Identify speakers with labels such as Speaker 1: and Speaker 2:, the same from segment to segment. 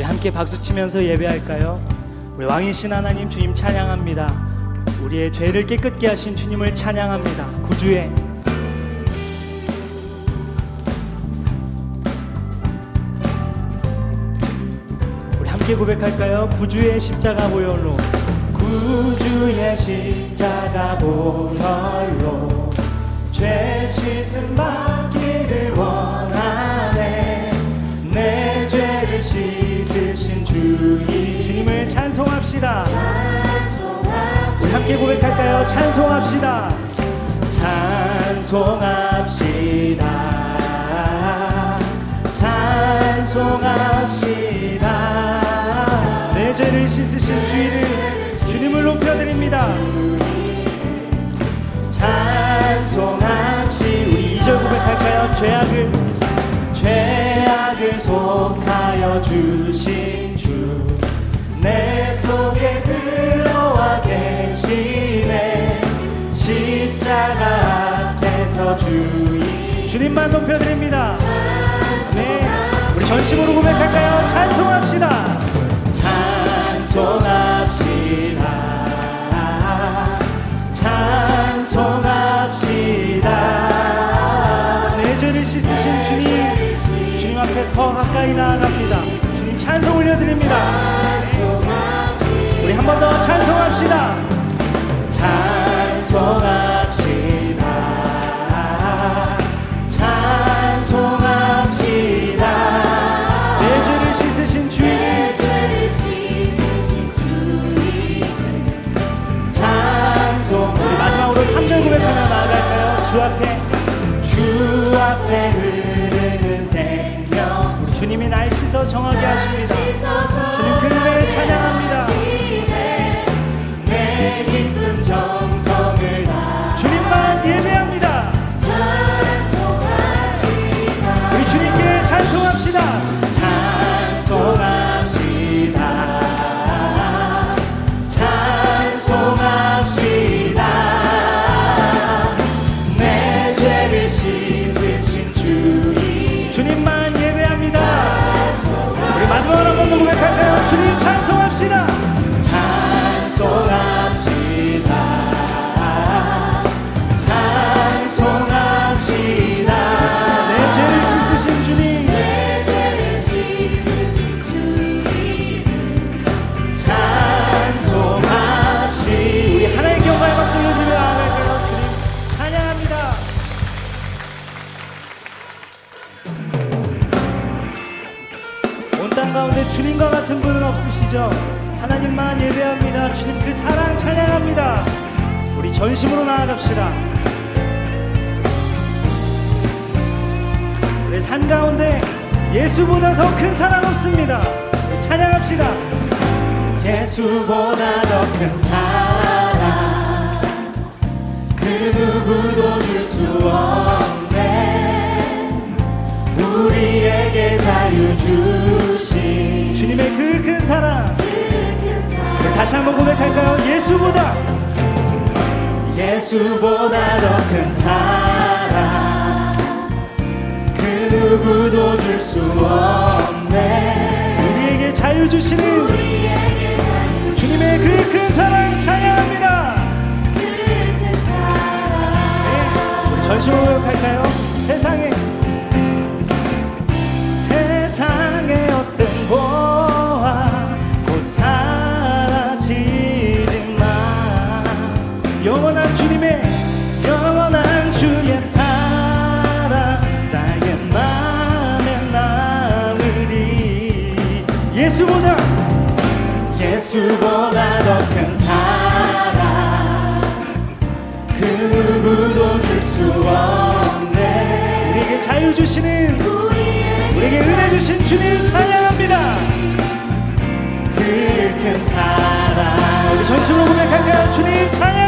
Speaker 1: 우리 함께 박수 치면서 예배할까요? 우리 왕이신 하나님 주님 찬양합니다. 우리의 죄를 깨끗게 하신 주님을 찬양합니다. 구주의 우리 함께 고백할까요? 구주의 십자가 보혈로
Speaker 2: 구주의 십자가 보혈로 죄 씻음 받기를
Speaker 1: 찬송합시다. 우리 함께 고백할까요? 찬송합시다.
Speaker 2: 찬송합시다. 찬송합시다.
Speaker 1: 내 죄를 씻으신 주인을 주님을 높여드립니다.
Speaker 2: 찬송합시
Speaker 1: 우리 이절 고백할까요? 죄악을
Speaker 2: 죄악을 속하여 주신 주내 속에 들어와 계시네 십자가 앞에서 주님
Speaker 1: 주님만 높여드립니다
Speaker 2: 네.
Speaker 1: 우리 전심으로 고백할까요? 찬송합시다
Speaker 2: 찬송합시다 찬송합시다
Speaker 1: 내 죄를 씻으신 주님 주님 앞에 더 가까이 나아갑니다 주님 찬송 올려드립니다 번더 찬송합시다.
Speaker 2: 찬송합시다. 찬송합시다.
Speaker 1: 내 죄를 씻으신 주님.
Speaker 2: 내 죄를 씻으신 주님. 찬송. 우리
Speaker 1: 마지막으로 3절 고백 하나 나아갈까요? 주 앞에.
Speaker 2: 주 앞에 흐르는 생명.
Speaker 1: 주님이 날 씻어 정하게 하십니다. 주님 그은혜 찬양합니다. 전심으로 나아갑시다. 우리 산 가운데 예수보다 더 큰 사랑 없습니다. 찬양합시다.
Speaker 2: 예수보다 더 큰 사랑 그 누구도 줄 수 없네 우리에게 자유 주신
Speaker 1: 주님의 그 큰 사랑, 그큰 사랑. 다시 한번 고백할까요? 예수보다
Speaker 2: 예수보다 더 큰 사랑 그 누구도 줄 수 없네
Speaker 1: 우리에게 자유 주시는 우리에게 자유 주님의 그 큰 사랑 찬양합니다
Speaker 2: 그큰
Speaker 1: 사랑 네, 전심으로 할까요?
Speaker 2: 수보다 더큰 사랑 그 누구도
Speaker 1: 줄수 없네 우리에게 자유 주시는 우리에게 은혜 주신 주님 찬양합니다
Speaker 2: 그 큰 사랑
Speaker 1: 우리 전심으로 고백할까 주님 찬양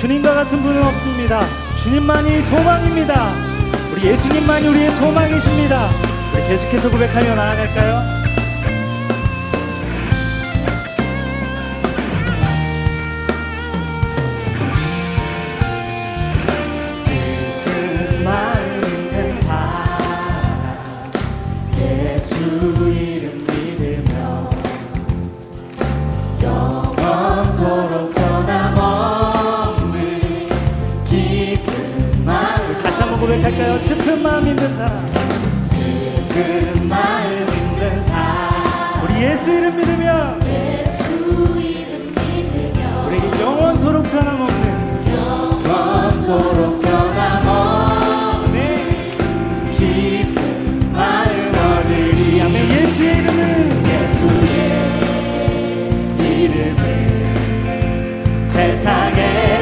Speaker 1: 주님과 같은 분은 없습니다. 주님만이 소망입니다. 우리 예수님만이 우리의 소망이십니다. 우리 계속해서 고백하며 나아갈까요? 할까요? 슬픈
Speaker 2: 마음 있는 사람 슬픈
Speaker 1: 마음 있는 사람 우리 예수 이름 믿으며
Speaker 2: 예수 이름 믿으며
Speaker 1: 우리에게 영원토록 변함없는
Speaker 2: 영원토록 변함없는 네. 깊은 마음 얻으리 아멘
Speaker 1: 예수의 이름은
Speaker 2: 예수의 이름을 세상에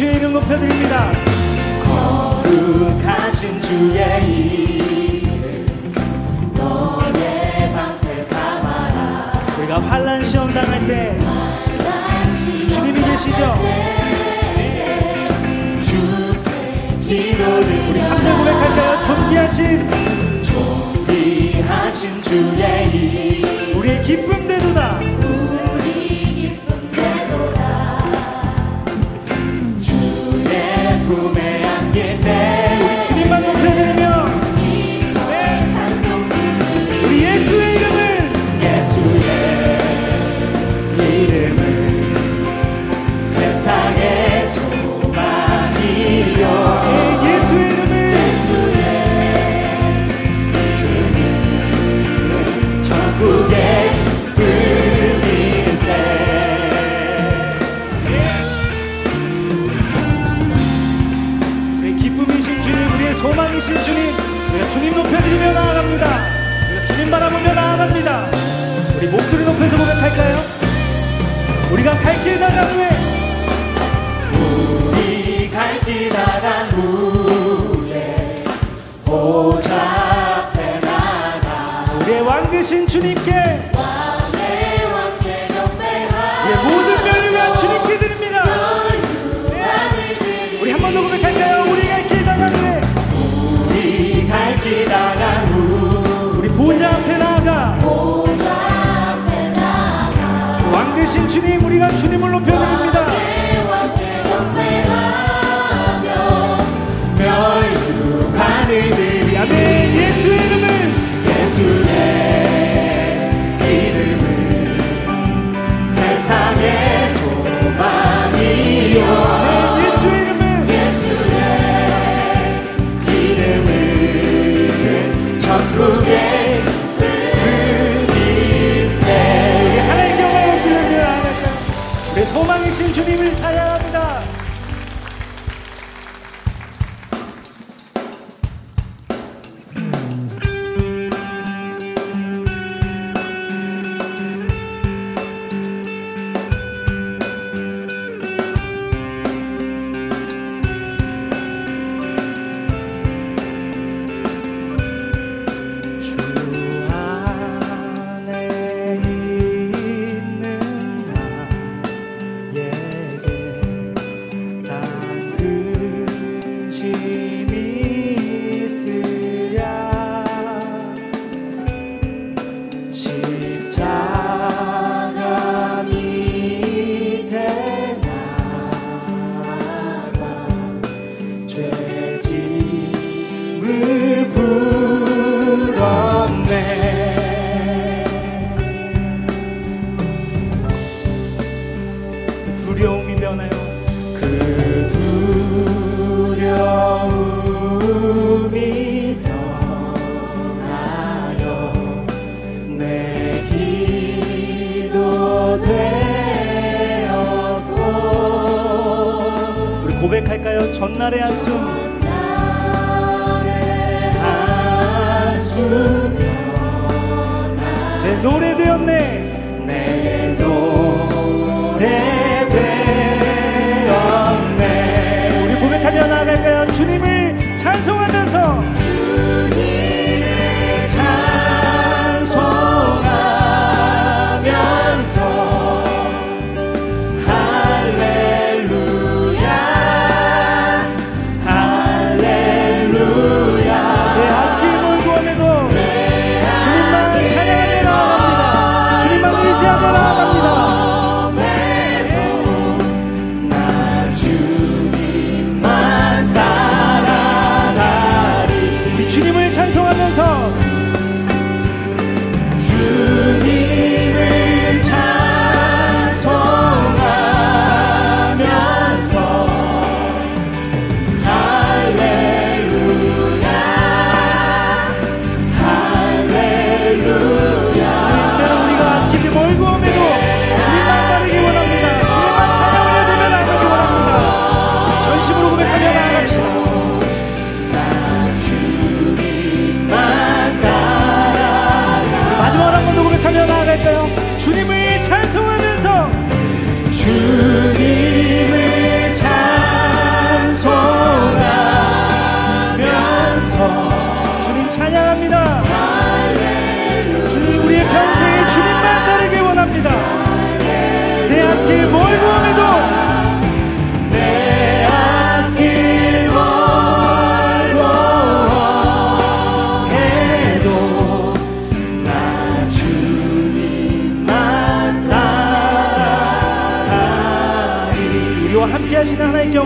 Speaker 1: 주의 이름 높여드립니다.
Speaker 2: 거룩하신 주의 이름 너의 방패 삼아라 우리가
Speaker 1: 환란 시험 당할 때 주님이 계시죠? 우리 3절 고백할까요? 존귀하신
Speaker 2: 존귀하신 주의 이름 우리의 기쁨 되
Speaker 1: 우리가 갈 길 나간 후에
Speaker 2: 우리 갈 길 나간 후에 보좌 앞에 나가
Speaker 1: 우리의 왕 되신 주님께 모든 면류가 주님께 드립니다 네. 우리 한 번 더 고백할게요 대신 주님 우리가 주님을 높여드립니다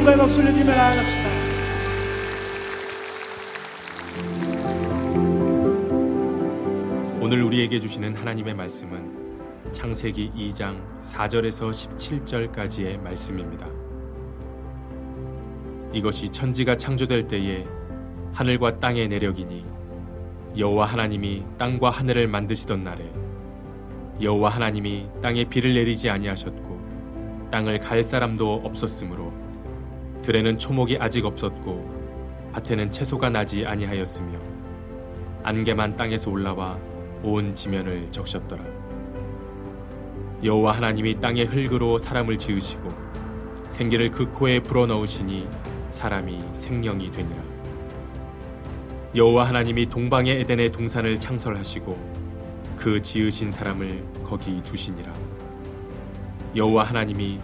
Speaker 1: 영광의 박수를 드리며 나아갑시다. 오늘 우리에게 주시는 하나님의 말씀은 창세기 2장 4절에서 17절까지의 말씀입니다. 이것이 천지가 창조될 때에 하늘과 땅의 내력이니 여호와 하나님이 땅과 하늘을 만드시던 날에 여호와 하나님이 땅에 비를 내리지 아니하셨고 땅을 갈 사람도 없었으므로 들에는 초목이 아직 없었고 밭에는 채소가 나지 아니하였으며 안개만 땅에서 올라와 온 지면을 적셨더라. 여호와 하나님이 땅의 흙으로 사람을 지으시고 생기를 그 코에 불어넣으시니 사람이 생명이 되니라. 여호와 하나님이 동방의 에덴의 동산을 창설하시고 그 지으신 사람을 거기 두시니라. 여호와 하나님이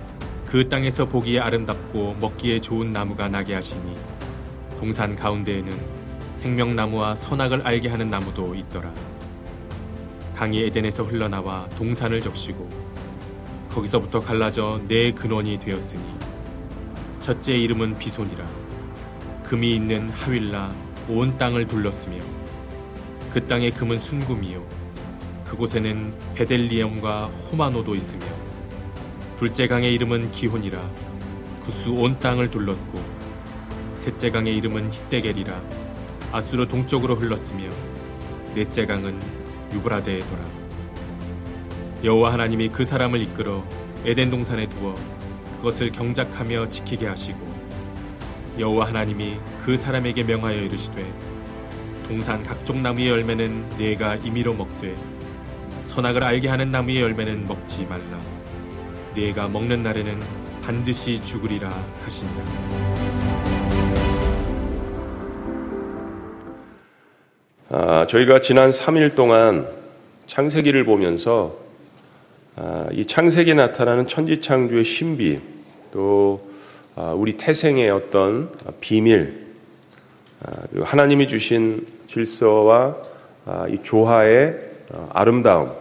Speaker 1: 그 땅에서 보기에 아름답고 먹기에 좋은 나무가 나게 하시니 동산 가운데에는 생명나무와 선악을 알게 하는 나무도 있더라. 강이 에덴에서 흘러나와 동산을 적시고 거기서부터 갈라져 내 근원이 되었으니 첫째 이름은 비손이라 금이 있는 하윌라 온 땅을 둘렀으며 그 땅의 금은 순금이요 그곳에는 베델리엄과 호마노도 있으며 둘째 강의 이름은 기혼이라 구스 온 땅을 둘렀고 셋째 강의 이름은 히데겔이라 아수르 동쪽으로 흘렀으며 넷째 강은 유브라데에 돌아 여호와 하나님이 그 사람을 이끌어 에덴 동산에 두어 그것을 경작하며 지키게 하시고 여호와 하나님이 그 사람에게 명하여 이르시되 동산 각종 나무의 열매는 네가 임의로 먹되 선악을 알게 하는 나무의 열매는 먹지 말라. 네가 먹는 날에는 반드시 죽으리라 하시니
Speaker 3: 아, 저희가 지난 3일 동안 창세기를 보면서 아, 이 창세기에 나타나는 천지창조의 신비 또 아, 우리 태생의 어떤 비밀 아, 그리고 하나님이 주신 질서와 아, 이 조화의 어, 아름다움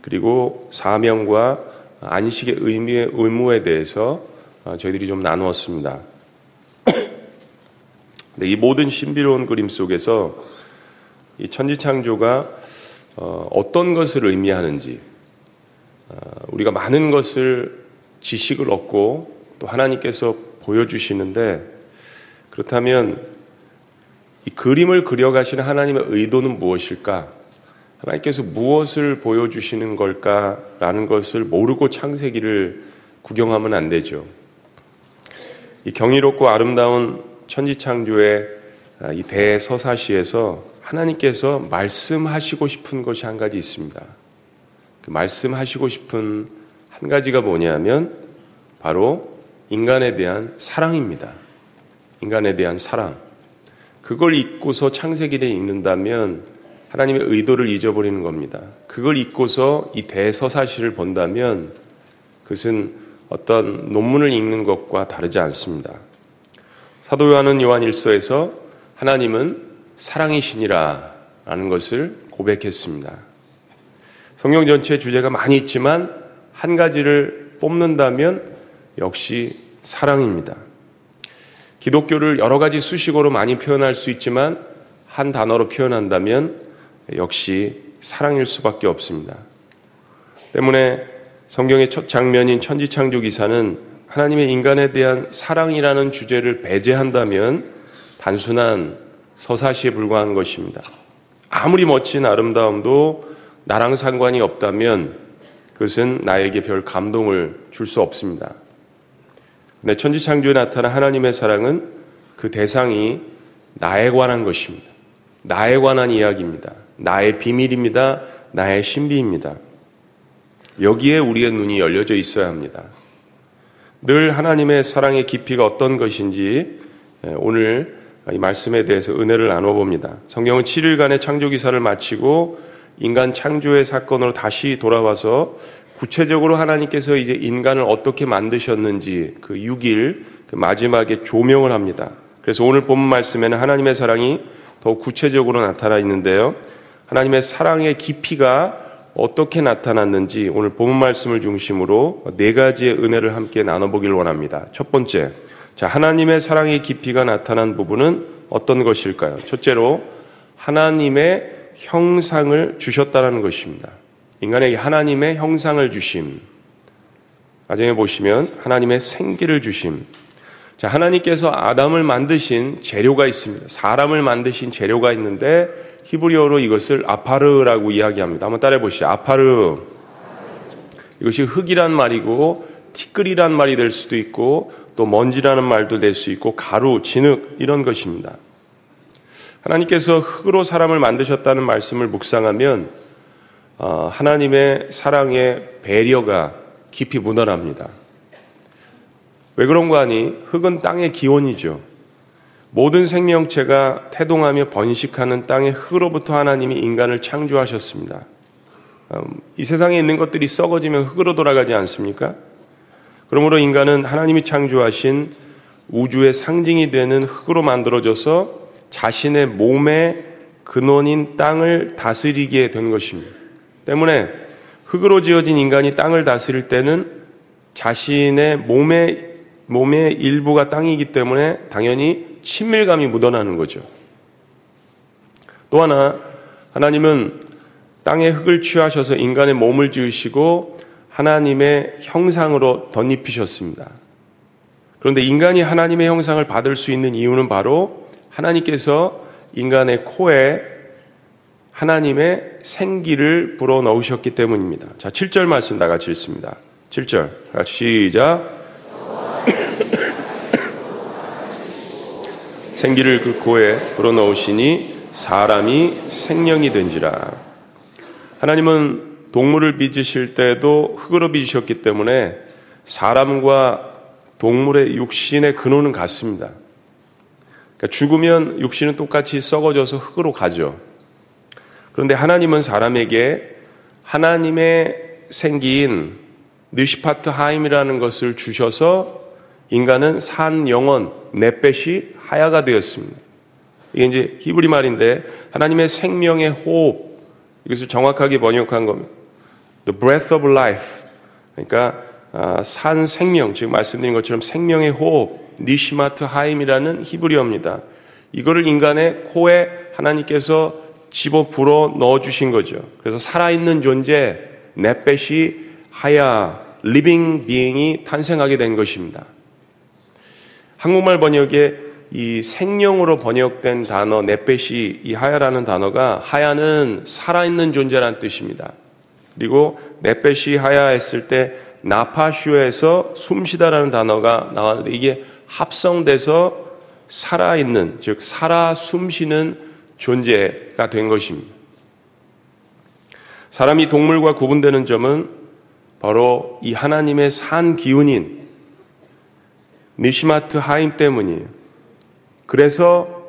Speaker 3: 그리고 사명과 안식의 의미의 의무에 대해서 어, 저희들이 좀 나누었습니다. 근데 이 모든 신비로운 그림 속에서 이 천지창조가 어, 어떤 것을 의미하는지 어, 우리가 많은 것을 지식을 얻고 또 하나님께서 보여주시는데 그렇다면 이 그림을 그려가시는 하나님의 의도는 무엇일까? 하나님께서 무엇을 보여주시는 걸까라는 것을 모르고 창세기를 구경하면 안 되죠. 이 경이롭고 아름다운 천지창조의 아, 이 대서사시에서 하나님께서 말씀하시고 싶은 것이 한 가지 있습니다. 그 말씀하시고 싶은 한 가지가 뭐냐면 바로 인간에 대한 사랑입니다. 인간에 대한 사랑. 그걸 잊고서 창세기를 읽는다면 하나님의 의도를 잊어버리는 겁니다. 그걸 잊고서 이 대서사시를 본다면 그것은 어떤 논문을 읽는 것과 다르지 않습니다. 사도 요한은 요한 1서에서 하나님은 사랑이신이라 라는 것을 고백했습니다. 성경 전체의 주제가 많이 있지만 한 가지를 뽑는다면 역시 사랑입니다. 기독교를 여러 가지 수식어로 많이 표현할 수 있지만 한 단어로 표현한다면 역시 사랑일 수밖에 없습니다. 때문에 성경의 첫 장면인 천지창조 기사는 하나님의 인간에 대한 사랑이라는 주제를 배제한다면 단순한 서사시에 불과한 것입니다. 아무리 멋진 아름다움도 나랑 상관이 없다면 그것은 나에게 별 감동을 줄 수 없습니다. 근 천지창조에 나타난 하나님의 사랑은 그 대상이 나에 관한 것입니다. 나에 관한 이야기입니다. 나의 비밀입니다. 나의 신비입니다. 여기에 우리의 눈이 열려져 있어야 합니다. 늘 하나님의 사랑의 깊이가 어떤 것인지 예, 오늘 이 말씀에 대해서 은혜를 나눠봅니다. 성경은 7일간의 창조 기사를 마치고 인간 창조의 사건으로 다시 돌아와서 구체적으로 하나님께서 이제 인간을 어떻게 만드셨는지 그 6일 그 마지막에 조명을 합니다. 그래서 오늘 본 말씀에는 하나님의 사랑이 더 구체적으로 나타나 있는데요. 하나님의 사랑의 깊이가 어떻게 나타났는지 오늘 본 말씀을 중심으로 네 가지의 은혜를 함께 나눠보길 원합니다. 첫 번째, 자, 하나님의 사랑의 깊이가 나타난 부분은 어떤 것일까요? 첫째로, 하나님의 형상을 주셨다는 것입니다. 인간에게 하나님의 형상을 주심. 나중에 보시면 하나님의 생기를 주심. 자, 하나님께서 아담을 만드신 재료가 있습니다. 사람을 만드신 재료가 있는데 히브리어로 이것을 아파르라고 이야기합니다. 한번 따라해 보시죠. 아파르. 이것이 흙이란 말이고 티끌이란 말이 될 수도 있고 또 먼지라는 말도 될 수 있고 가루, 진흙 이런 것입니다. 하나님께서 흙으로 사람을 만드셨다는 말씀을 묵상하면 어, 하나님의 사랑의 배려가 깊이 묻어납니다. 왜 그런가 하니 흙은 땅의 기원이죠. 모든 생명체가 태동하며 번식하는 땅의 흙으로부터 하나님이 인간을 창조하셨습니다. 음, 이 세상에 있는 것들이 썩어지면 흙으로 돌아가지 않습니까? 그러므로 인간은 하나님이 창조하신 우주의 상징이 되는 흙으로 만들어져서 자신의 몸의 근원인 땅을 다스리게 된 것입니다. 때문에 흙으로 지어진 인간이 땅을 다스릴 때는 자신의 몸의 몸의 일부가 땅이기 때문에 당연히 친밀감이 묻어나는 거죠. 또 하나, 하나님은 땅의 흙을 취하셔서 인간의 몸을 지으시고 하나님의 형상으로 덧입히셨습니다. 그런데 인간이 하나님의 형상을 받을 수 있는 이유는 바로 하나님께서 인간의 코에 하나님의 생기를 불어 넣으셨기 때문입니다. 자, 7절 말씀 다 같이 읽습니다. 7절. 시작. 생기를 그코에 불어넣으시니 사람이 생명이 된지라. 하나님은 동물을 빚으실 때도 흙으로 빚으셨기 때문에 사람과 동물의 육신의 근원은 같습니다. 그러니까 죽으면 육신은 똑같이 썩어져서 흙으로 가죠. 그런데 하나님은 사람에게 하나님의 생기인 느시파트 하임이라는 것을 주셔서 인간은 산 영혼, 내벳이 하야가 되었습니다. 이게 이제 히브리 말인데 하나님의 생명의 호흡 이것을 정확하게 번역한 겁니다. The breath of life. 그러니까 아, 산 생명, 지금 말씀드린 것처럼 생명의 호흡, 니시마트 하임이라는 히브리어입니다. 이거를 인간의 코에 하나님께서 집어 불어 넣어주신 거죠. 그래서 살아있는 존재, 내벳이 하야, 리빙 비잉이 탄생하게 된 것입니다. 한국말 번역에 이 생명으로 번역된 단어 넷벳이 이 하야라는 단어가 하야는 살아있는 존재란 뜻입니다. 그리고 넷벳이 하야 했을 때 나파슈에서 숨쉬다라는 단어가 나왔는데 이게 합성돼서 살아있는 즉 살아 숨쉬는 존재가 된 것입니다. 사람이 동물과 구분되는 점은 바로 이 하나님의 산 기운인 니시마트 하임 때문이에요. 그래서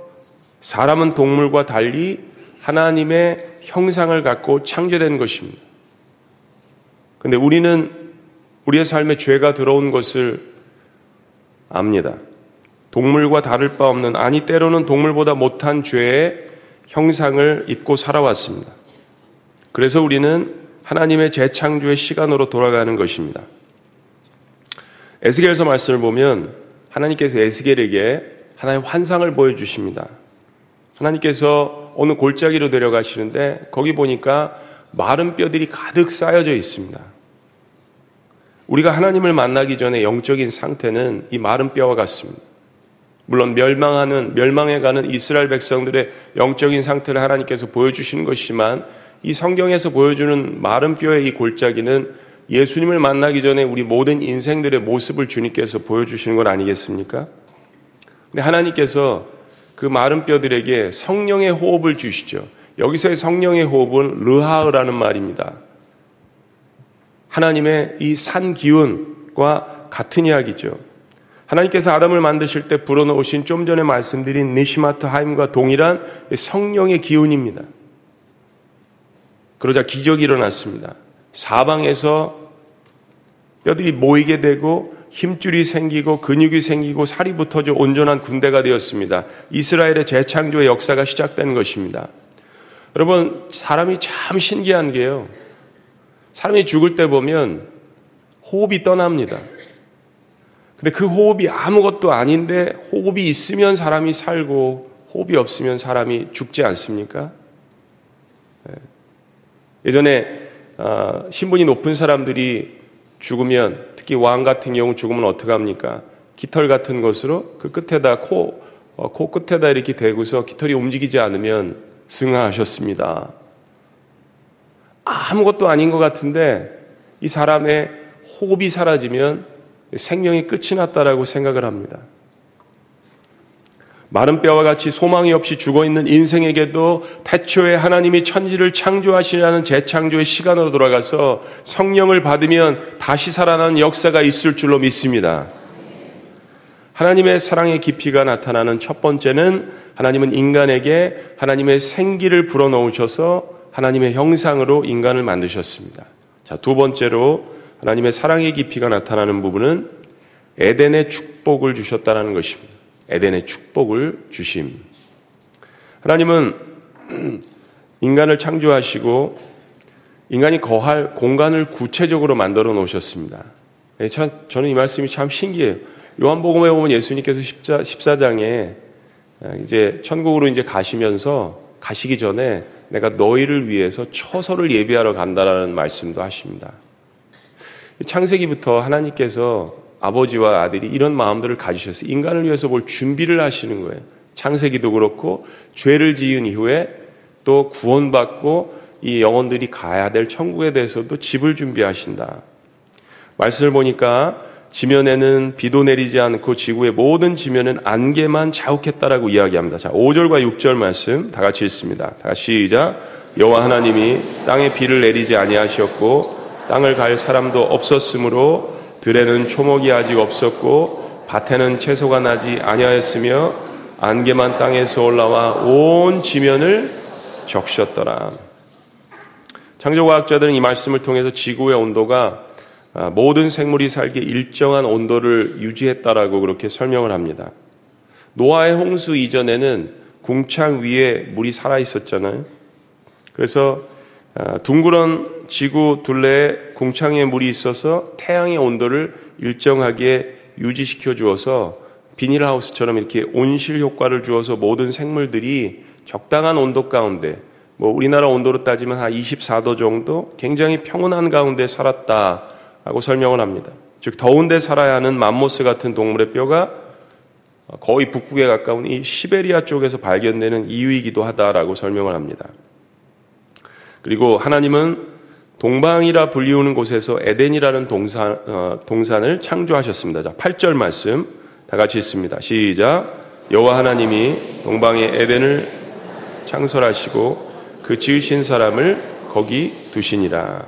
Speaker 3: 사람은 동물과 달리 하나님의 형상을 갖고 창조된 것입니다. 근데 우리는 우리의 삶에 죄가 들어온 것을 압니다. 동물과 다를 바 없는, 아니 때로는 동물보다 못한 죄의 형상을 입고 살아왔습니다. 그래서 우리는 하나님의 재창조의 시간으로 돌아가는 것입니다. 에스겔서 말씀을 보면 하나님께서 에스겔에게 하나의 환상을 보여주십니다. 하나님께서 어느 골짜기로 내려가시는데 거기 보니까 마른 뼈들이 가득 쌓여져 있습니다. 우리가 하나님을 만나기 전에 영적인 상태는 이 마른 뼈와 같습니다. 물론 멸망하는 멸망해가는 이스라엘 백성들의 영적인 상태를 하나님께서 보여주시는 것이지만 이 성경에서 보여주는 마른 뼈의 이 골짜기는 예수님을 만나기 전에 우리 모든 인생들의 모습을 주님께서 보여주시는 건 아니겠습니까? 근데 하나님께서 그 마른 뼈들에게 성령의 호흡을 주시죠. 여기서의 성령의 호흡은 르하으라는 말입니다. 하나님의 이 산 기운과 같은 이야기죠. 하나님께서 아담을 만드실 때 불어넣으신 좀 전에 말씀드린 니시마트 하임과 동일한 성령의 기운입니다. 그러자 기적이 일어났습니다. 사방에서 뼈들이 모이게 되고 힘줄이 생기고 근육이 생기고 살이 붙어져 온전한 군대가 되었습니다. 이스라엘의 재창조의 역사가 시작된 것입니다. 여러분, 사람이 참 신기한 게요. 사람이 죽을 때 보면 호흡이 떠납니다. 근데 그 호흡이 아무것도 아닌데 호흡이 있으면 사람이 살고 호흡이 없으면 사람이 죽지 않습니까? 예. 예전에 아, 신분이 높은 사람들이 죽으면 특히 왕 같은 경우 죽으면 어떻게 합니까? 깃털 같은 것으로 그 끝에다 코, 어, 코 끝에다 이렇게 대고서 깃털이 움직이지 않으면 승하하셨습니다. 아무것도 아닌 것 같은데 이 사람의 호흡이 사라지면 생명이 끝이 났다라고 생각을 합니다. 마른 뼈와 같이 소망이 없이 죽어 있는 인생에게도 태초에 하나님이 천지를 창조하시라는 재창조의 시간으로 돌아가서 성령을 받으면 다시 살아나는 역사가 있을 줄로 믿습니다. 하나님의 사랑의 깊이가 나타나는 첫 번째는 하나님은 인간에게 하나님의 생기를 불어넣으셔서 하나님의 형상으로 인간을 만드셨습니다. 자, 두 번째로 하나님의 사랑의 깊이가 나타나는 부분은 에덴의 축복을 주셨다는 것입니다. 에덴의 축복을 주심. 하나님은 인간을 창조하시고 인간이 거할 공간을 구체적으로 만들어 놓으셨습니다. 예, 저는 이 말씀이 참 신기해요. 요한복음에 보면 예수님께서 14, 장에 아, 이제 천국으로 이제 가시면서 가시기 전에 내가 너희를 위해서 처서를 예비하러 간다라는 말씀도 하십니다. 창세기부터 하나님께서 아버지와 아들이 이런 마음들을 가지셔서 인간을 위해서 볼 준비를 하시는 거예요. 창세기도 그렇고 죄를 지은 이후에 또 구원받고 이 영혼들이 가야 될 천국에 대해서도 집을 준비하신다. 말씀을 보니까 지면에는 비도 내리지 않고 지구의 모든 지면은 안개만 자욱했다라고 이야기합니다. 자, 5절과 6절 말씀 다 같이 읽습니다. 다 시작. 여호와 하나님이 땅에 비를 내리지 아니하셨고 땅을 갈 사람도 없었으므로 들에는 초목이 아직 없었고 밭에는 채소가 나지 아니하였으며 안개만 땅에서 올라와 온 지면을 적셨더라. 창조과학자들은 이 말씀을 통해서 지구의 온도가 아, 모든 생물이 살기 일정한 온도를 유지했다라고 그렇게 설명을 합니다. 노아의 홍수 이전에는 궁창 위에 물이 살아 있었잖아요. 그래서 어, 둥그런 지구 둘레에 공창에 물이 있어서 태양의 온도를 일정하게 유지시켜 주어서 비닐하우스처럼 이렇게 온실 효과를 주어서 모든 생물들이 적당한 온도 가운데 뭐 우리나라 온도로 따지면 한 24도 정도 굉장히 평온한 가운데 살았다라고 설명을 합니다. 즉 더운데 살아야 하는 맘모스 같은 동물의 뼈가 거의 북극에 가까운 이 시베리아 쪽에서 발견되는 이유이기도 하다라고 설명을 합니다. 그리고 하나님은 동방이라 불리우는 곳에서 에덴이라는 동산, 어, 동산을 창조하셨습니다. 자, 8절 말씀 다 같이 있습니다. 시작. 여호와 하나님이 동방의 에덴을 창설하시고 그 지으신 사람을 거기 두시니라.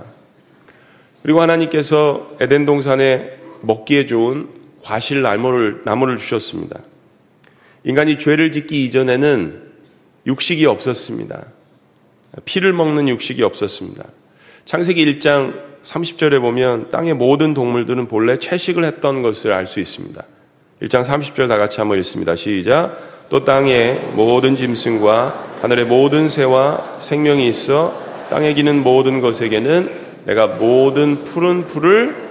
Speaker 3: 그리고 하나님께서 에덴 동산에 먹기에 좋은 과실 나무를, 나무를 주셨습니다. 인간이 죄를 짓기 이전에는 육식이 없었습니다. 피를 먹는 육식이 없었습니다. 창세기 1장 30절에 보면 땅의 모든 동물들은 본래 채식을 했던 것을 알 수 있습니다. 1장 30절 다 같이 한번 읽습니다. 시작. 또 땅의 모든 짐승과 하늘의 모든 새와 생명이 있어 땅에 기는 모든 것에게는 내가 모든 푸른 풀을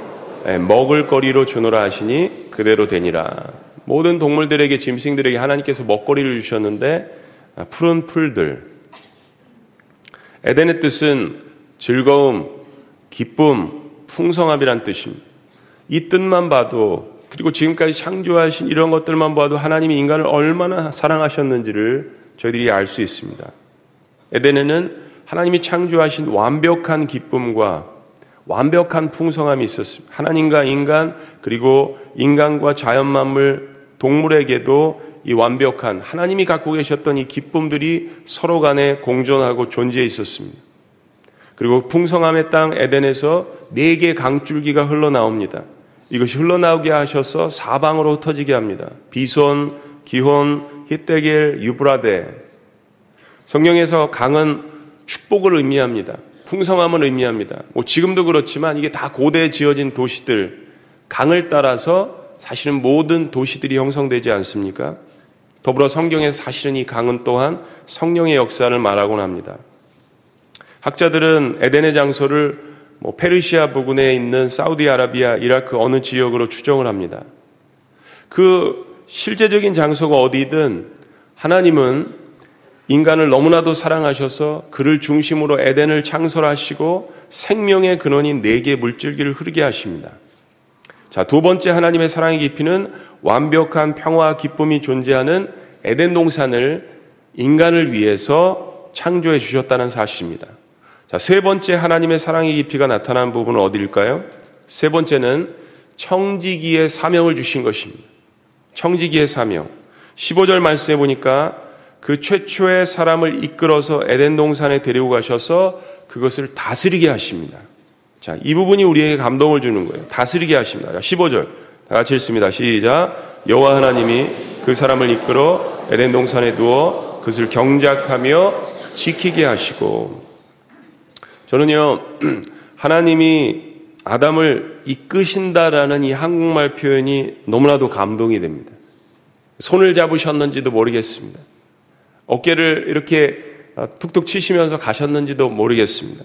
Speaker 3: 예, 먹을 거리로 주노라 하시니 그대로 되니라. 모든 동물들에게 짐승들에게 하나님께서 먹거리를 주셨는데 아, 푸른 풀들 에덴의 뜻은 즐거움, 기쁨, 풍성함이란 뜻입니다. 이 뜻만 봐도 그리고 지금까지 창조하신 이런 것들만 봐도 하나님이 인간을 얼마나 사랑하셨는지를 저희들이 알 수 있습니다. 에덴에는 하나님이 창조하신 완벽한 기쁨과 완벽한 풍성함이 있었습니다. 하나님과 인간 그리고 인간과 자연 만물 동물에게도 이 완벽한 하나님이 갖고 계셨던 이 기쁨들이 서로 간에 공존하고 존재해 있었습니다. 그리고 풍성함의 땅 에덴에서 네 개 강줄기가 흘러나옵니다. 이것이 흘러나오게 하셔서 사방으로 흩어지게 합니다. 비손, 기혼, 히데겔 유브라데. 성경에서 강은 축복을 의미합니다. 풍성함을 의미합니다. 뭐 지금도 그렇지만 이게 다 고대에 지어진 도시들, 강을 따라서 사실은 모든 도시들이 형성되지 않습니까? 더불어 성경의 사실은 이 강은 또한 성령의 역사를 말하곤 합니다. 학자들은 에덴의 장소를 뭐 페르시아 부근에 있는 사우디아라비아, 이라크 어느 지역으로 추정을 합니다. 그 실제적인 장소가 어디든 하나님은 인간을 너무나도 사랑하셔서 그를 중심으로 에덴을 창설하시고 생명의 근원인 네개의 물줄기를 흐르게 하십니다. 자, 두 번째 하나님의 사랑의 깊이는 완벽한 평화와 기쁨이 존재하는 에덴 동산을 인간을 위해서 창조해 주셨다는 사실입니다. 자, 세 번째 하나님의 사랑의 깊이가 나타난 부분은 어디일까요? 세 번째는 청지기의 사명을 주신 것입니다. 청지기의 사명. 15절 말씀해 보니까 그 최초의 사람을 이끌어서 에덴 동산에 데리고 가셔서 그것을 다스리게 하십니다. 자, 이 부분이 우리에게 감동을 주는 거예요. 다스리게 하십니다. 15절. 다 같이 읽습니다. 시작. 여호와 하나님이 그 사람을 이끌어 에덴 동산에 두어 그것을 경작하며 지키게 하시고 저는요 하나님이 아담을 이끄신다라는 이 한국말 표현이 너무나도 감동이 됩니다. 손을 잡으셨는지도 모르겠습니다. 어깨를 이렇게 아, 툭툭 치시면서 가셨는지도 모르겠습니다.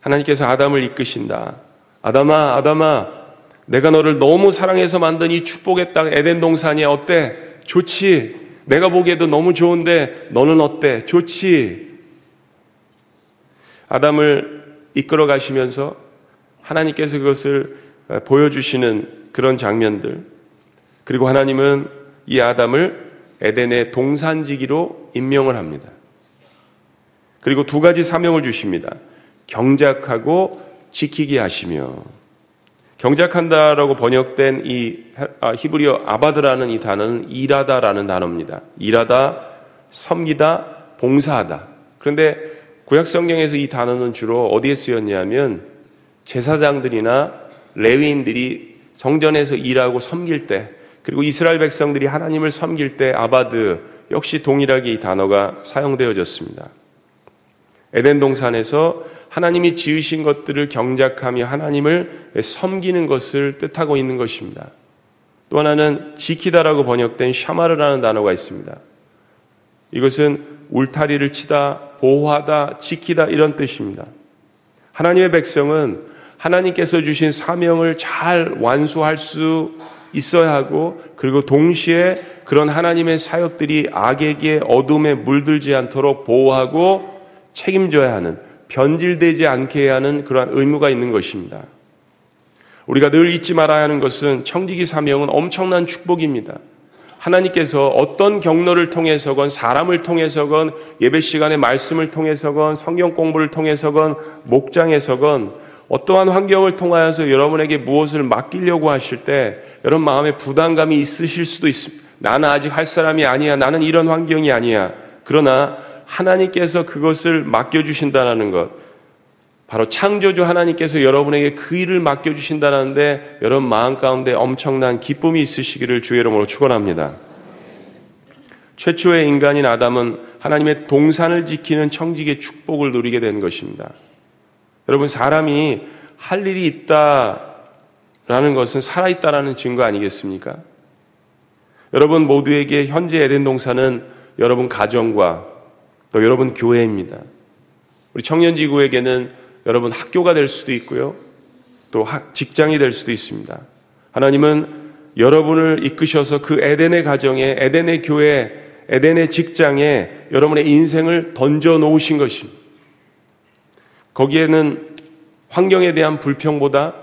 Speaker 3: 하나님께서 아담을 이끄신다. 아담아, 아담아, 내가 너를 너무 사랑해서 만든 이 축복의 땅 에덴 동산이 야 어때? 좋지. 내가 보기에도 너무 좋은데 너는 어때? 좋지. 아담을 이끌어 가시면서 하나님께서 그것을 보여주시는 그런 장면들. 그리고 하나님은 이 아담을 에덴의 동산지기로 임명을 합니다. 그리고 두 가지 사명을 주십니다. 경작하고 지키게 하시며 경작한다라고 번역된 이 아, 히브리어 아바드라는 이 단어는 일하다라는 단어입니다. 일하다, 섬기다, 봉사하다. 그런데 구약 성경에서 이 단어는 주로 어디에 쓰였냐면 제사장들이나 레위인들이 성전에서 일하고 섬길 때 그리고 이스라엘 백성들이 하나님을 섬길 때 아바드 역시 동일하게 이 단어가 사용되어졌습니다. 에덴 동산에서 하나님이 지으신 것들을 경작하며 하나님을 섬기는 것을 뜻하고 있는 것입니다. 또 하나는 지키다라고 번역된 샤마르라는 단어가 있습니다. 이것은 울타리를 치다, 보호하다, 지키다 이런 뜻입니다. 하나님의 백성은 하나님께서 주신 사명을 잘 완수할 수 있어야 하고 그리고 동시에 그런 하나님의 사역들이 악에게 어둠에 물들지 않도록 보호하고 책임져야 하는 변질되지 않게 해야 하는 그러한 의무가 있는 것입니다. 우리가 늘 잊지 말아야 하는 것은 청지기 사명은 엄청난 축복입니다. 하나님께서 어떤 경로를 통해서건 사람을 통해서건 예배 시간의 말씀을 통해서건 성경 공부를 통해서건 목장에서건 어떠한 환경을 통하여서 여러분에게 무엇을 맡기려고 하실 때 여러분 마음에 부담감이 있으실 수도 있습니다. 나는 아직 할 사람이 아니야. 나는 이런 환경이 아니야. 그러나 하나님께서 그것을 맡겨주신다는 것, 바로 창조주 하나님께서 여러분에게 그 일을 맡겨주신다는데 여러분 마음 가운데 엄청난 기쁨이 있으시기를 주의 이름으로 축원합니다. 최초의 인간인 아담은 하나님의 동산을 지키는 청직의 축복을 누리게 된 것입니다. 여러분 사람이 할 일이 있다라는 것은 살아있다라는 증거 아니겠습니까? 여러분 모두에게 현재 에덴 동산은 여러분 가정과 또 여러분 교회입니다. 우리 청년지구에게는 여러분 학교가 될 수도 있고요. 또 직장이 될 수도 있습니다. 하나님은 여러분을 이끄셔서 그 에덴의 가정에, 에덴의 교회, 에덴의 직장에 여러분의 인생을 던져 놓으신 것입니다. 거기에는 환경에 대한 불평보다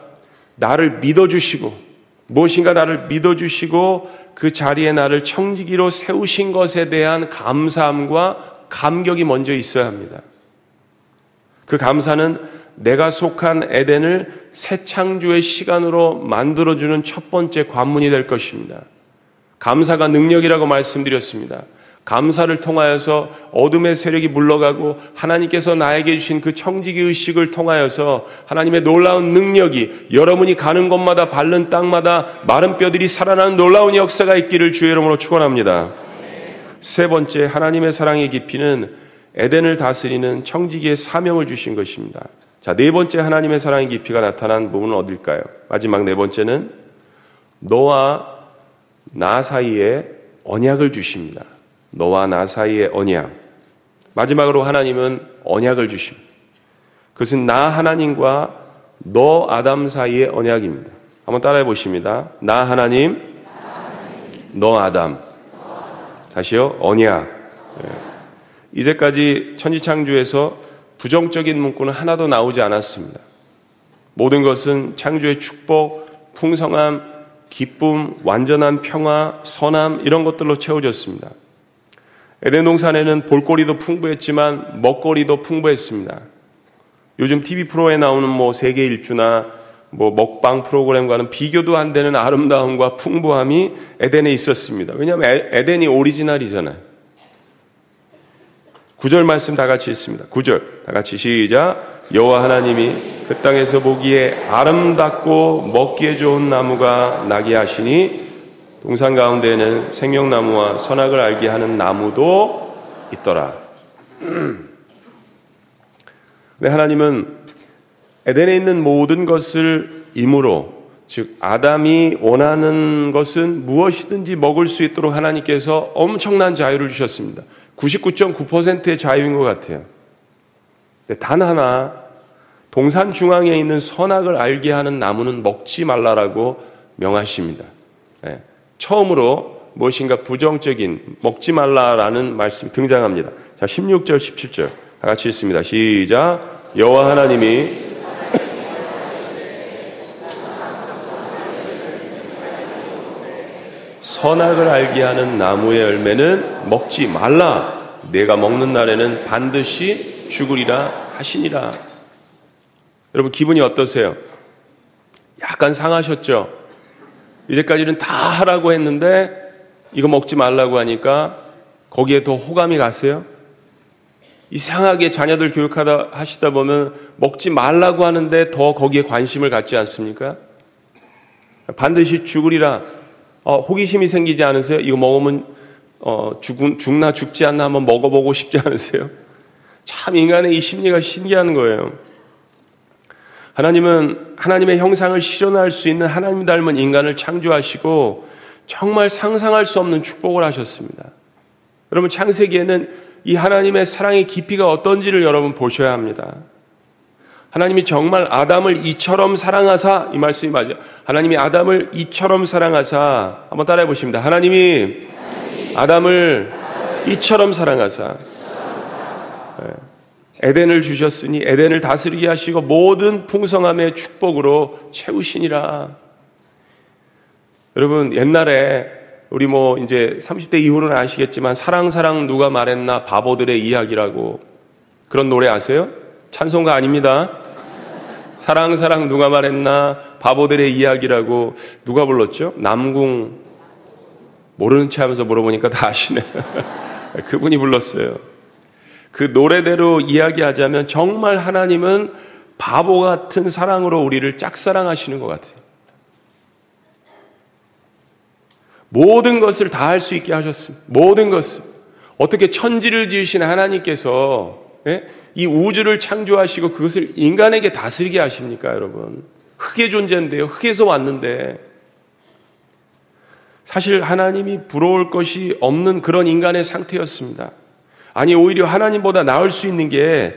Speaker 3: 나를 믿어주시고 무엇인가 나를 믿어주시고 그 자리에 나를 청지기로 세우신 것에 대한 감사함과 감격이 먼저 있어야 합니다. 그 감사는 내가 속한 에덴을 새 창조의 시간으로 만들어주는 첫 번째 관문이 될 것입니다. 감사가 능력이라고 말씀드렸습니다. 감사를 통하여서 어둠의 세력이 물러가고 하나님께서 나에게 주신 그 청지기 의식을 통하여서 하나님의 놀라운 능력이 여러분이 가는 곳마다 밟는 땅마다 마른 뼈들이 살아나는 놀라운 역사가 있기를 주의 이름으로 축원합니다. 세 번째 하나님의 사랑의 깊이는 에덴을 다스리는 청지기의 사명을 주신 것입니다. 자, 네 번째 하나님의 사랑의 깊이가 나타난 부분은 어딜까요? 마지막 네 번째는 너와 나 사이에 언약을 주십니다. 너와 나 사이에 언약. 마지막으로 하나님은 언약을 주십니다. 그것은 나 하나님과 너 아담 사이의 언약입니다. 한번 따라해 보십니다. 나 하나님, 너 아담. 다시요, 언약. 예. 이제까지 천지창조에서 부정적인 문구는 하나도 나오지 않았습니다. 모든 것은 창조의 축복, 풍성함, 기쁨, 완전한 평화, 선함, 이런 것들로 채워졌습니다. 에덴 동산에는 볼거리도 풍부했지만 먹거리도 풍부했습니다. 요즘 TV 프로에 나오는 뭐 세계 일주나 뭐 먹방 프로그램과는 비교도 안 되는 아름다움과 풍부함이 에덴에 있었습니다. 왜냐하면 에덴이 오리지널이잖아요. 구절 말씀 다 같이 있습니다. 구절다 같이 시작. 여호와 하나님이 그 땅에서 보기에 아름답고 먹기에 좋은 나무가 나게 하시니 동산 가운데에는 생명나무와 선악을 알게 하는 나무도 있더라. 근데 하나님은 에덴에 있는 모든 것을 임으로 즉 아담이 원하는 것은 무엇이든지 먹을 수 있도록 하나님께서 엄청난 자유를 주셨습니다. 99.9%의 자유인 것 같아요. 단 하나 동산 중앙에 있는 선악을 알게 하는 나무는 먹지 말라라고 명하십니다. 예. 처음으로 무엇인가 부정적인 먹지 말라라는 말씀이 등장합니다. 자, 16절, 17절. 다 같이 읽습니다. 시작. 여호와 하나님이 선악을 알게 하는 나무의 열매는 먹지 말라. 내가 먹는 날에는 반드시 죽으리라 하시니라. 여러분 기분이 어떠세요? 약간 상하셨죠? 이제까지는 다 하라고 했는데 이거 먹지 말라고 하니까 거기에 더 호감이 가세요? 이상하게 자녀들 교육하다 하시다 보면 먹지 말라고 하는데 더 거기에 관심을 갖지 않습니까? 반드시 죽으리라 어, 호기심이 생기지 않으세요? 이거 먹으면 어, 죽은, 죽나 죽지 않나 한번 먹어보고 싶지 않으세요? 참 인간의 이 심리가 신기한 거예요. 하나님은 하나님의 형상을 실현할 수 있는 하나님 닮은 인간을 창조하시고 정말 상상할 수 없는 축복을 하셨습니다. 여러분 창세기에는 이 하나님의 사랑의 깊이가 어떤지를 여러분 보셔야 합니다. 하나님이 정말 아담을 이처럼 사랑하사 이 말씀이 맞아요. 하나님이 아담을 이처럼 사랑하사 한번 따라해 보십니다. 하나님이 아담을 이처럼 사랑하사 예. 에덴을 주셨으니 에덴을 다스리게 하시고 모든 풍성함의 축복으로 채우시니라. 여러분 옛날에 우리 뭐 이제 30대 이후로는 아시겠지만 사랑 사랑 누가 말했나 바보들의 이야기라고 그런 노래 아세요? 찬송가 아닙니다. 사랑 사랑 누가 말했나 바보들의 이야기라고 누가 불렀죠? 남궁 모르는 체하면서 물어보니까 다 아시네. 그분이 불렀어요. 그 노래대로 이야기하자면 정말 하나님은 바보 같은 사랑으로 우리를 짝사랑하시는 것 같아요. 모든 것을 다 할 수 있게 하셨습니다. 모든 것을. 어떻게 천지를 지으신 하나님께서 예? 이 우주를 창조하시고 그것을 인간에게 다스리게 하십니까, 여러분? 흙의 존재인데요. 흙에서 왔는데. 사실 하나님이 부러울 것이 없는 그런 인간의 상태였습니다. 아니, 오히려 하나님보다 나을 수 있는 게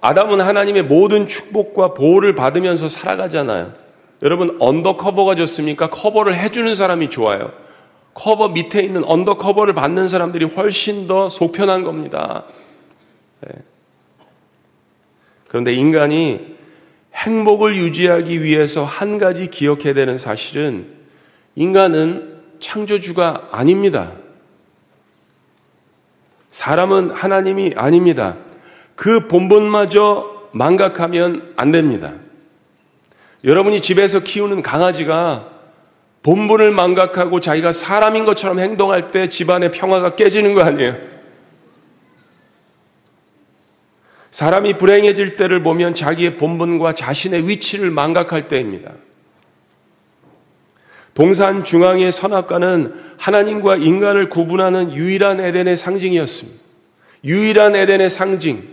Speaker 3: 아담은 하나님의 모든 축복과 보호를 받으면서 살아가잖아요. 여러분, 언더커버가 좋습니까? 커버를 해주는 사람이 좋아요. 커버 밑에 있는 언더커버를 받는 사람들이 훨씬 더 속편한 겁니다. 네. 그런데 인간이 행복을 유지하기 위해서 한 가지 기억해야 되는 사실은 인간은 창조주가 아닙니다. 사람은 하나님이 아닙니다. 그 본분마저 망각하면 안 됩니다. 여러분이 집에서 키우는 강아지가 본분을 망각하고 자기가 사람인 것처럼 행동할 때 집안의 평화가 깨지는 거 아니에요? 사람이 불행해질 때를 보면 자기의 본분과 자신의 위치를 망각할 때입니다. 동산 중앙의 선악과는 하나님과 인간을 구분하는 유일한 에덴의 상징이었습니다. 유일한 에덴의 상징.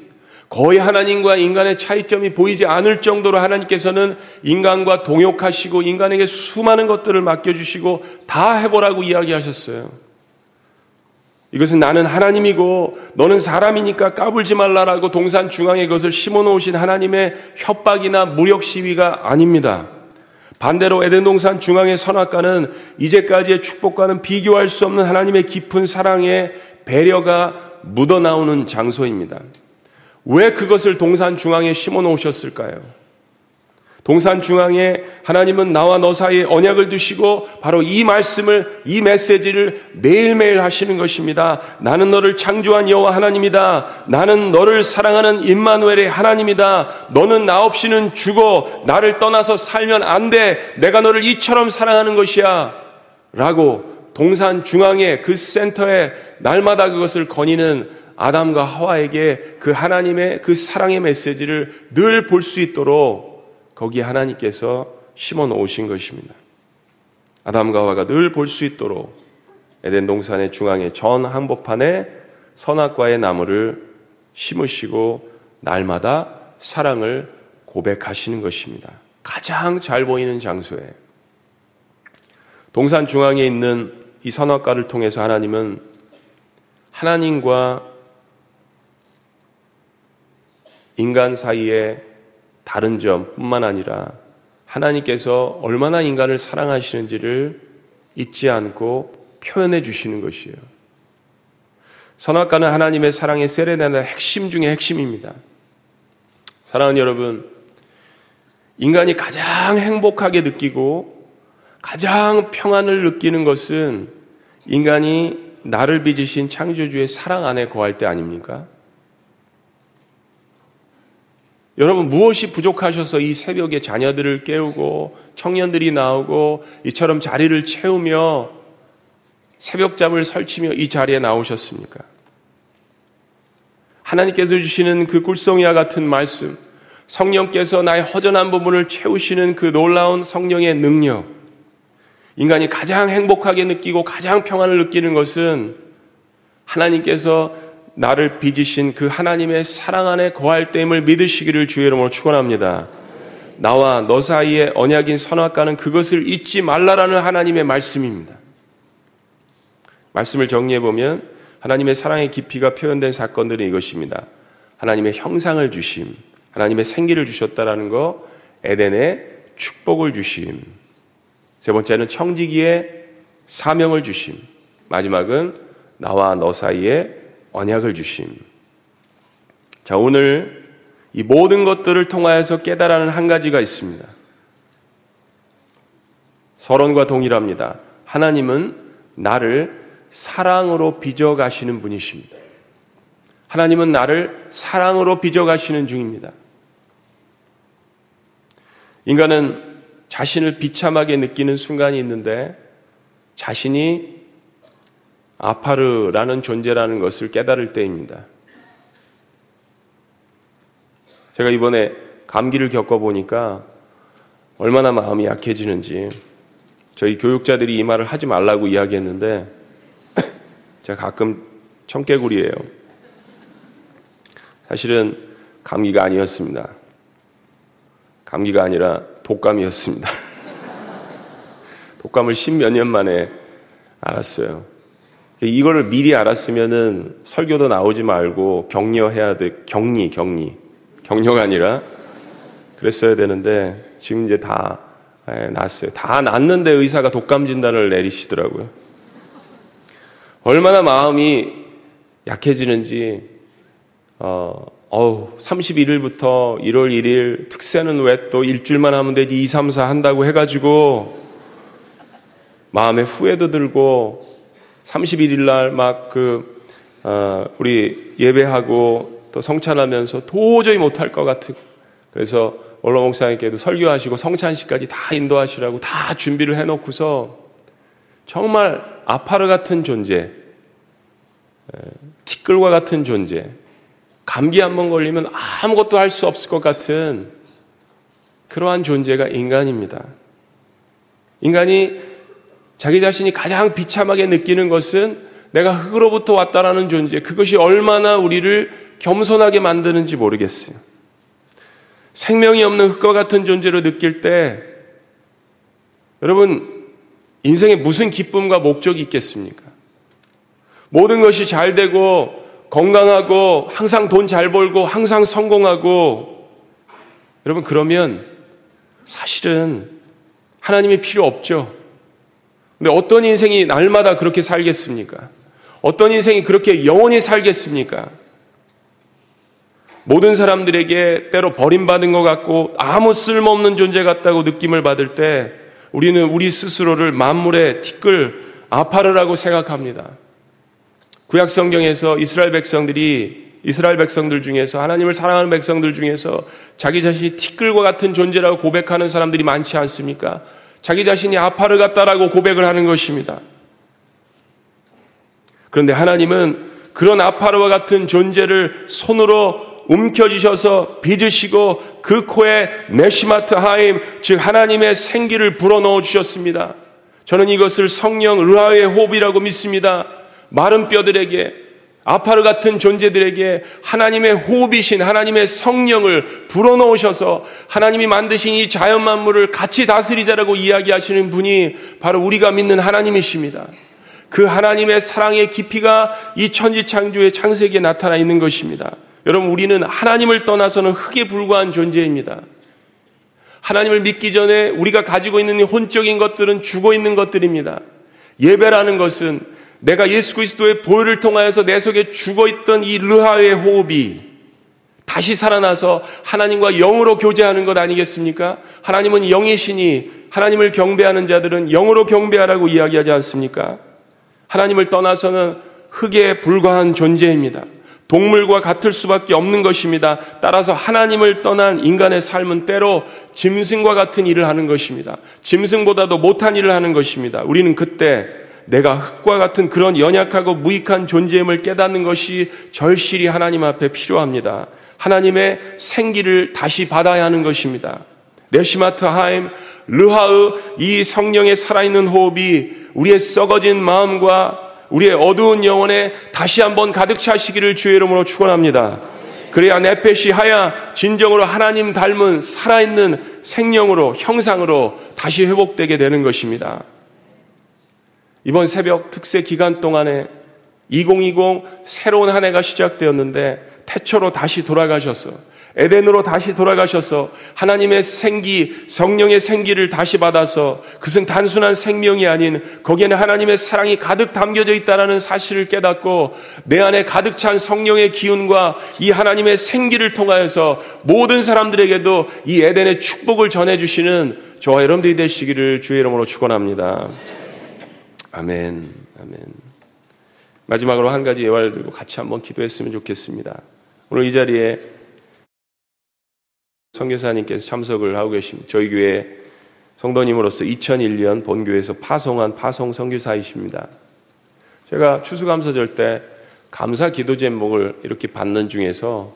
Speaker 3: 거의 하나님과 인간의 차이점이 보이지 않을 정도로 하나님께서는 인간과 동역하시고 인간에게 수많은 것들을 맡겨주시고 다 해보라고 이야기하셨어요. 이것은 나는 하나님이고 너는 사람이니까 까불지 말라라고 동산 중앙에 것을 심어 놓으신 하나님의 협박이나 무력 시위가 아닙니다. 반대로 에덴 동산 중앙의 선악과는 이제까지의 축복과는 비교할 수 없는 하나님의 깊은 사랑의 배려가 묻어나오는 장소입니다. 왜 그것을 동산 중앙에 심어 놓으셨을까요? 동산 중앙에 하나님은 나와 너 사이에 언약을 두시고 바로 이 말씀을 이 메시지를 매일매일 하시는 것입니다. 나는 너를 창조한 여호와 하나님이다. 나는 너를 사랑하는 임마누엘의 하나님이다. 너는 나 없이는 죽어 나를 떠나서 살면 안 돼. 내가 너를 이처럼 사랑하는 것이야. 라고 동산 중앙에 그 센터에 날마다 그것을 거니는 아담과 하와에게 그 하나님의 그 사랑의 메시지를 늘 볼 수 있도록 거기에 하나님께서 심어 놓으신 것입니다. 아담과 하와가 늘 볼 수 있도록 에덴 동산의 중앙에 전 한복판에 선악과의 나무를 심으시고 날마다 사랑을 고백하시는 것입니다. 가장 잘 보이는 장소에 동산 중앙에 있는 이 선악과를 통해서 하나님은 하나님과 인간 사이에 다른 점뿐만 아니라 하나님께서 얼마나 인간을 사랑하시는지를 잊지 않고 표현해 주시는 것이에요. 선악과는 하나님의 사랑의 세례되는 핵심 중의 핵심입니다. 사랑하는 여러분, 인간이 가장 행복하게 느끼고 가장 평안을 느끼는 것은 인간이 나를 빚으신 창조주의 사랑 안에 거할 때 아닙니까? 여러분 무엇이 부족하셔서 이 새벽에 자녀들을 깨우고 청년들이 나오고 이처럼 자리를 채우며 새벽잠을 설치며 이 자리에 나오셨습니까? 하나님께서 주시는 그 꿀송이와 같은 말씀, 성령께서 나의 허전한 부분을 채우시는 그 놀라운 성령의 능력, 인간이 가장 행복하게 느끼고 가장 평안을 느끼는 것은 하나님께서 나를 빚으신 그 하나님의 사랑 안에 거할 때임을 믿으시기를 주의 이름으로 축원합니다. 나와 너사이의 언약인 선악과는 그것을 잊지 말라라는 하나님의 말씀입니다. 말씀을 정리해 보면 하나님의 사랑의 깊이가 표현된 사건들은 이것입니다. 하나님의 형상을 주심, 하나님의 생기를 주셨다라는 거, 에덴의 축복을 주심. 세 번째는 청지기의 사명을 주심. 마지막은 나와 너사이의 언약을 주심. 자, 오늘 이 모든 것들을 통하여서 깨달아는 한 가지가 있습니다. 서론과 동일합니다. 하나님은 나를 사랑으로 빚어 가시는 분이십니다. 하나님은 나를 사랑으로 빚어 가시는 중입니다. 인간은 자신을 비참하게 느끼는 순간이 있는데 자신이 아파르라는 존재라는 것을 깨달을 때입니다. 제가 이번에 감기를 겪어보니까 얼마나 마음이 약해지는지 저희 교육자들이 이 말을 하지 말라고 이야기했는데 제가 가끔 청개구리예요. 사실은 감기가 아니었습니다. 감기가 아니라 독감이었습니다. 독감을 십몇 년 만에 알았어요. 그 이거를 미리 알았으면은 설교도 나오지 말고 격려해야 돼. 격리, 격리. 격려가 아니라 그랬어야 되는데 지금 이제 다 예, 났어요. 다 났는데 의사가 독감 진단을 내리시더라고요. 얼마나 마음이 약해지는지 어, 어우, 31일부터 1월 1일 특세는 왜 또 일주일만 하면 되지 2, 3, 4 한다고 해가지고 마음에 후회도 들고 31일 날 막그 어, 우리 예배하고 또 성찬하면서 도저히 못할 것 같은 그래서 원로 목사님께도 설교하시고 성찬식까지 다 인도하시라고 다 준비를 해놓고서 정말 아파르 같은 존재, 티끌과 같은 존재, 감기 한번 걸리면 아무것도 할 수 없을 것 같은 그러한 존재가 인간입니다. 인간이 자기 자신이 가장 비참하게 느끼는 것은 내가 흙으로부터 왔다라는 존재, 그것이 얼마나 우리를 겸손하게 만드는지 모르겠어요. 생명이 없는 흙과 같은 존재로 느낄 때, 여러분, 인생에 무슨 기쁨과 목적이 있겠습니까? 모든 것이 잘 되고, 건강하고, 항상 돈 잘 벌고, 항상 성공하고, 여러분, 그러면 사실은 하나님이 필요 없죠. 근데 어떤 인생이 날마다 그렇게 살겠습니까? 어떤 인생이 그렇게 영원히 살겠습니까? 모든 사람들에게 때로 버림받은 것 같고 아무 쓸모없는 존재 같다고 느낌을 받을 때 우리는 우리 스스로를 만물의 티끌 아파르라고 생각합니다. 구약 성경에서 이스라엘 백성들이 이스라엘 백성들 중에서 하나님을 사랑하는 백성들 중에서 자기 자신이 티끌과 같은 존재라고 고백하는 사람들이 많지 않습니까? 자기 자신이 아파를 갔다라고 고백을 하는 것입니다. 그런데 하나님은 그런 아파르와 같은 존재를 손으로 움켜쥐셔서 빚으시고 그 코에 네시마트 하임, 즉 하나님의 생기를 불어넣어 주셨습니다. 저는 이것을 성령 의화의 호흡이라고 믿습니다. 마른 뼈들에게 아파르 같은 존재들에게 하나님의 호흡이신 하나님의 성령을 불어넣으셔서 하나님이 만드신 이 자연 만물을 같이 다스리자라고 이야기하시는 분이 바로 우리가 믿는 하나님이십니다. 그 하나님의 사랑의 깊이가 이 천지 창조의 창세기에 나타나 있는 것입니다. 여러분 우리는 하나님을 떠나서는 흙에 불과한 존재입니다. 하나님을 믿기 전에 우리가 가지고 있는 혼적인 것들은 죽어 있는 것들입니다. 예배라는 것은 내가 예수 그리스도의 보혈을 통하여서 내 속에 죽어 있던 이 르하의 호흡이 다시 살아나서 하나님과 영으로 교제하는 것 아니겠습니까? 하나님은 영이시니 하나님을 경배하는 자들은 영으로 경배하라고 이야기하지 않습니까? 하나님을 떠나서는 흙에 불과한 존재입니다. 동물과 같을 수밖에 없는 것입니다. 따라서 하나님을 떠난 인간의 삶은 때로 짐승과 같은 일을 하는 것입니다. 짐승보다도 못한 일을 하는 것입니다. 우리는 그때 내가 흙과 같은 그런 연약하고 무익한 존재임을 깨닫는 것이 절실히 하나님 앞에 필요합니다. 하나님의 생기를 다시 받아야 하는 것입니다. 네시마트 하임, 르하의 이 성령의 살아있는 호흡이 우리의 썩어진 마음과 우리의 어두운 영혼에 다시 한번 가득 차시기를 주의 이름으로 축원합니다. 그래야 내펫이 하야 진정으로 하나님 닮은 살아있는 생명으로 형상으로 다시 회복되게 되는 것입니다. 이번 새벽 특세 기간 동안에 2020 새로운 한 해가 시작되었는데 태초로 다시 돌아가셔서 에덴으로 다시 돌아가셔서 하나님의 생기, 성령의 생기를 다시 받아서 그것은 단순한 생명이 아닌 거기에는 하나님의 사랑이 가득 담겨져 있다는 사실을 깨닫고 내 안에 가득 찬 성령의 기운과 이 하나님의 생기를 통하여서 모든 사람들에게도 이 에덴의 축복을 전해 주시는 저와 여러분들이 되시기를 주의 이름으로 축원합니다. 아멘, 아멘. 마지막으로 한 가지 예화를 들고 같이 한번 기도했으면 좋겠습니다. 오늘 이 자리에 성교사님께서 참석을 하고 계십니다. 저희 교회 성도님으로서 2001년 본교에서 파송한 파송 성교사이십니다. 제가 추수감사절 때 감사 기도 제목을 이렇게 받는 중에서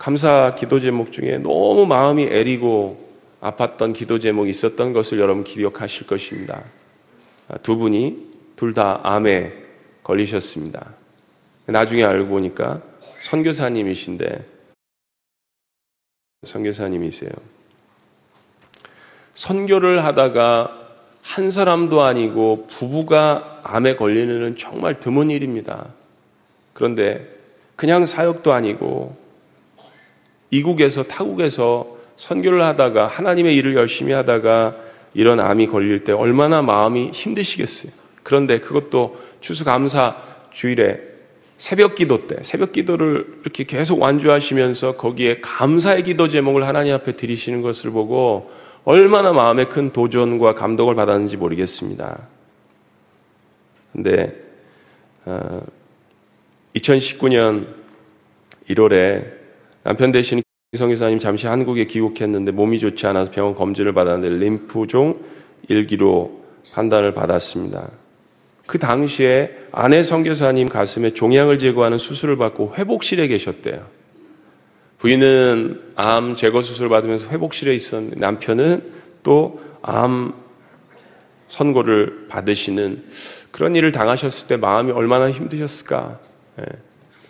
Speaker 3: 감사 기도 제목 중에 너무 마음이 애리고 아팠던 기도 제목이 있었던 것을 여러분 기억하실 것입니다. 아, 두 분이 둘 다 암에 걸리셨습니다. 나중에 알고 보니까 선교사님이신데 선교사님이세요. 선교를 하다가 한 사람도 아니고 부부가 암에 걸리는 일 정말 드문 일입니다. 그런데 그냥 사역도 아니고 이국에서 타국에서 선교를 하다가 하나님의 일을 열심히 하다가 이런 암이 걸릴 때 얼마나 마음이 힘드시겠어요. 그런데 그것도 추수감사 주일에 새벽 기도 때, 새벽 기도를 이렇게 계속 완주하시면서 거기에 감사의 기도 제목을 하나님 앞에 드리시는 것을 보고 얼마나 마음에 큰 도전과 감동을 받았는지 모르겠습니다. 근데, 어, 2019년 1월에 남편 대신 이성 이사님 잠시 한국에 귀국했는데 몸이 좋지 않아서 병원 검진을 받았는데 림프종 일기로 판단을 받았습니다. 그 당시에 아내 성교사님 가슴에 종양을 제거하는 수술을 받고 회복실에 계셨대요. 부인은 암 제거 수술 을 받으면서 회복실에 있었는데 남편은 또 암 선고를 받으시는 그런 일을 당하셨을 때 마음이 얼마나 힘드셨을까.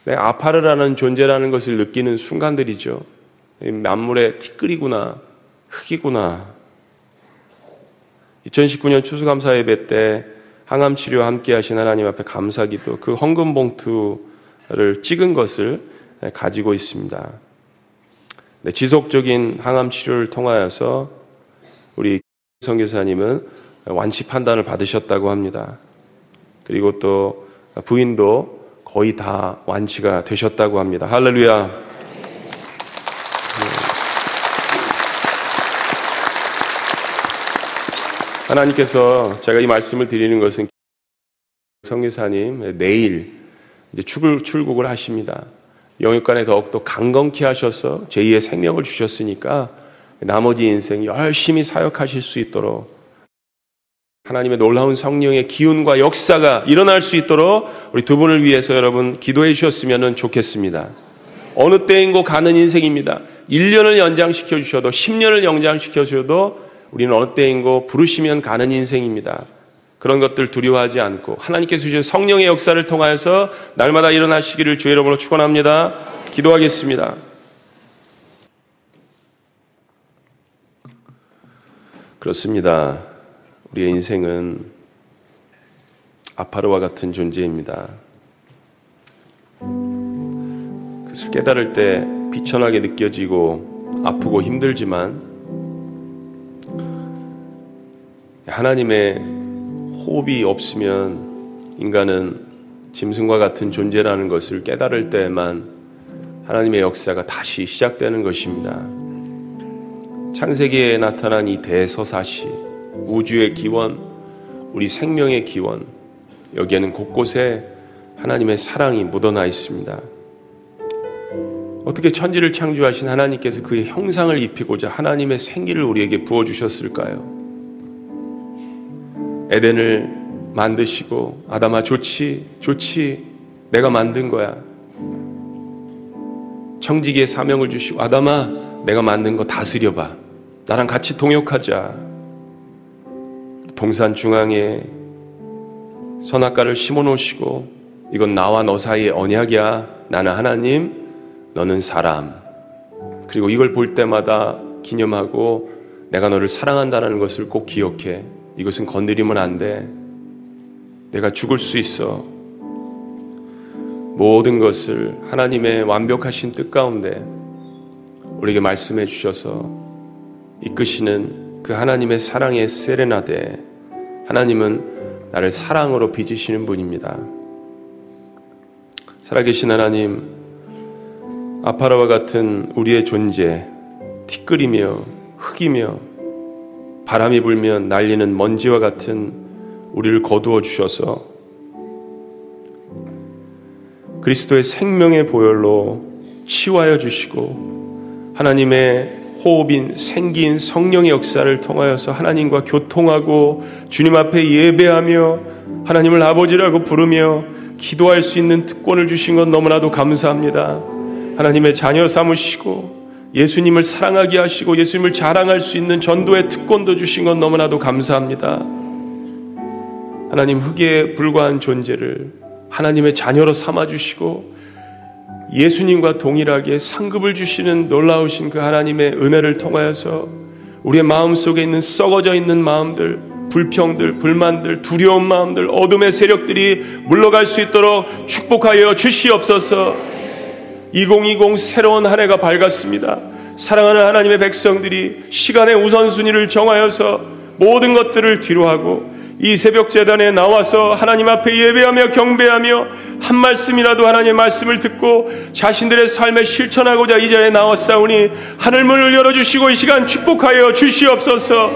Speaker 3: 네. 아파르라는 존재라는 것을 느끼는 순간들이죠. 만물의 티끌이구나, 흙이구나. 2019년 추수감사 예배 때 항암 치료와 함께 하신 하나님 앞에 감사기도 그 헌금 봉투를 찍은 것을 가지고 있습니다. 네, 지속적인 항암 치료를 통하여서 우리 성교사님은 완치 판단을 받으셨다고 합니다. 그리고 또 부인도 거의 다 완치가 되셨다고 합니다. 할렐루야. 하나님께서 제가 이 말씀을 드리는 것은 성유사님 내일 이제 출국, 출국을 하십니다. 영육간에 더욱더 강건케 하셔서 제2의 생명을 주셨으니까 나머지 인생 열심히 사역하실 수 있도록 하나님의 놀라운 성령의 기운과 역사가 일어날 수 있도록 우리 두 분을 위해서 여러분 기도해 주셨으면 좋겠습니다. 어느 때인고 가는 인생입니다. 1년을 연장시켜 주셔도 10년을 연장시켜 주셔도 우리는 어느 때인고 부르시면 가는 인생입니다. 그런 것들 두려워하지 않고 하나님께서 주신 성령의 역사를 통하여서 날마다 일어나시기를 주의 이름으로 축원합니다. 기도하겠습니다. 그렇습니다. 우리의 인생은 아파르와 같은 존재입니다. 그것을 깨달을 때 비천하게 느껴지고 아프고 힘들지만 하나님의 호흡이 없으면 인간은 짐승과 같은 존재라는 것을 깨달을 때에만 하나님의 역사가 다시 시작되는 것입니다. 창세기에 나타난 이 대서사시, 우주의 기원, 우리 생명의 기원, 여기에는 곳곳에 하나님의 사랑이 묻어나 있습니다. 어떻게 천지를 창조하신 하나님께서 그의 형상을 입히고자 하나님의 생기를 우리에게 부어주셨을까요? 에덴을 만드시고 아담아 좋지 좋지 내가 만든 거야. 청지기의 사명을 주시고 아담아 내가 만든 거 다스려봐. 나랑 같이 동역하자. 동산 중앙에 선악과를 심어놓으시고 이건 나와 너 사이의 언약이야. 나는 하나님, 너는 사람. 그리고 이걸 볼 때마다 기념하고 내가 너를 사랑한다는 것을 꼭 기억해. 이것은 건드리면 안 돼. 내가 죽을 수 있어. 모든 것을 하나님의 완벽하신 뜻 가운데 우리에게 말씀해 주셔서 이끄시는 그 하나님의 사랑의 세레나데 하나님은 나를 사랑으로 빚으시는 분입니다. 살아계신 하나님, 아파라와 같은 우리의 존재, 티끌이며 흙이며 바람이 불면 날리는 먼지와 같은 우리를 거두어 주셔서 그리스도의 생명의 보혈로 치유하여 주시고 하나님의 호흡인 생긴 성령의 역사를 통하여서 하나님과 교통하고 주님 앞에 예배하며 하나님을 아버지라고 부르며 기도할 수 있는 특권을 주신 건 너무나도 감사합니다. 하나님의 자녀 삼으시고 예수님을 사랑하게 하시고 예수님을 자랑할 수 있는 전도의 특권도 주신 건 너무나도 감사합니다. 하나님 흙에 불과한 존재를 하나님의 자녀로 삼아주시고 예수님과 동일하게 상급을 주시는 놀라우신 그 하나님의 은혜를 통하여서 우리의 마음 속에 있는 썩어져 있는 마음들, 불평들, 불만들, 두려운 마음들, 어둠의 세력들이 물러갈 수 있도록 축복하여 주시옵소서. 2020 새로운 한 해가 밝았습니다. 사랑하는 하나님의 백성들이 시간의 우선순위를 정하여서 모든 것들을 뒤로하고 이 새벽 재단에 나와서 하나님 앞에 예배하며 경배하며 한 말씀이라도 하나님의 말씀을 듣고 자신들의 삶에 실천하고자 이 자리에 나왔사오니 하늘문을 열어주시고 이 시간 축복하여 주시옵소서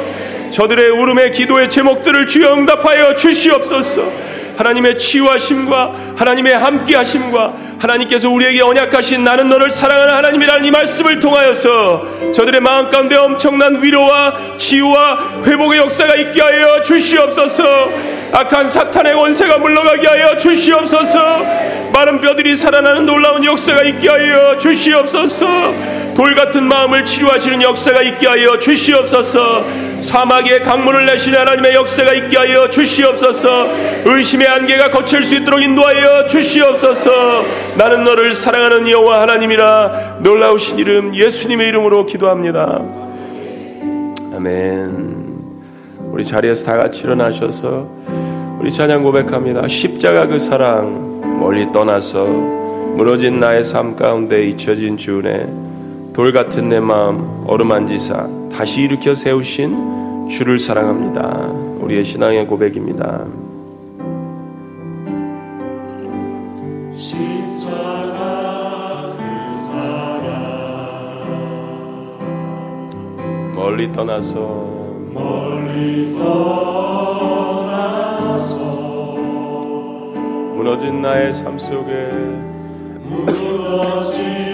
Speaker 3: 저들의 울음의 기도의 제목들을 주여 응답하여 주시옵소서 하나님의 치유하심과 하나님의 함께하심과 하나님께서 우리에게 언약하신 나는 너를 사랑하는 하나님이라는 이 말씀을 통하여서 저들의 마음 가운데 엄청난 위로와 치유와 회복의 역사가 있게 하여 주시옵소서 악한 사탄의 원세가 물러가게 하여 주시옵소서 마른 뼈들이 살아나는 놀라운 역사가 있게 하여 주시옵소서 돌 같은 마음을 치료하시는 역사가 있게 하여 주시옵소서. 사막에 강물을 내시는 하나님의 역사가 있게 하여 주시옵소서. 의심의 안개가 거칠 수 있도록 인도하여 주시옵소서. 나는 너를 사랑하는 여호와 하나님이라 놀라우신 이름 예수님의 이름으로 기도합니다. 아멘. 우리 자리에서 다 같이 일어나셔서 우리 찬양 고백합니다. 십자가 그 사랑 멀리 떠나서 무너진 나의 삶 가운데 잊혀진 주은혜 돌 같은 내 마음 어루만지사 다시 일으켜 세우신 주를 사랑합니다. 우리의 신앙의 고백입니다.
Speaker 2: 그
Speaker 3: 멀리
Speaker 2: 떠나서 멀리 떠나서
Speaker 3: 무너진 나의 삶 속에
Speaker 2: 무너진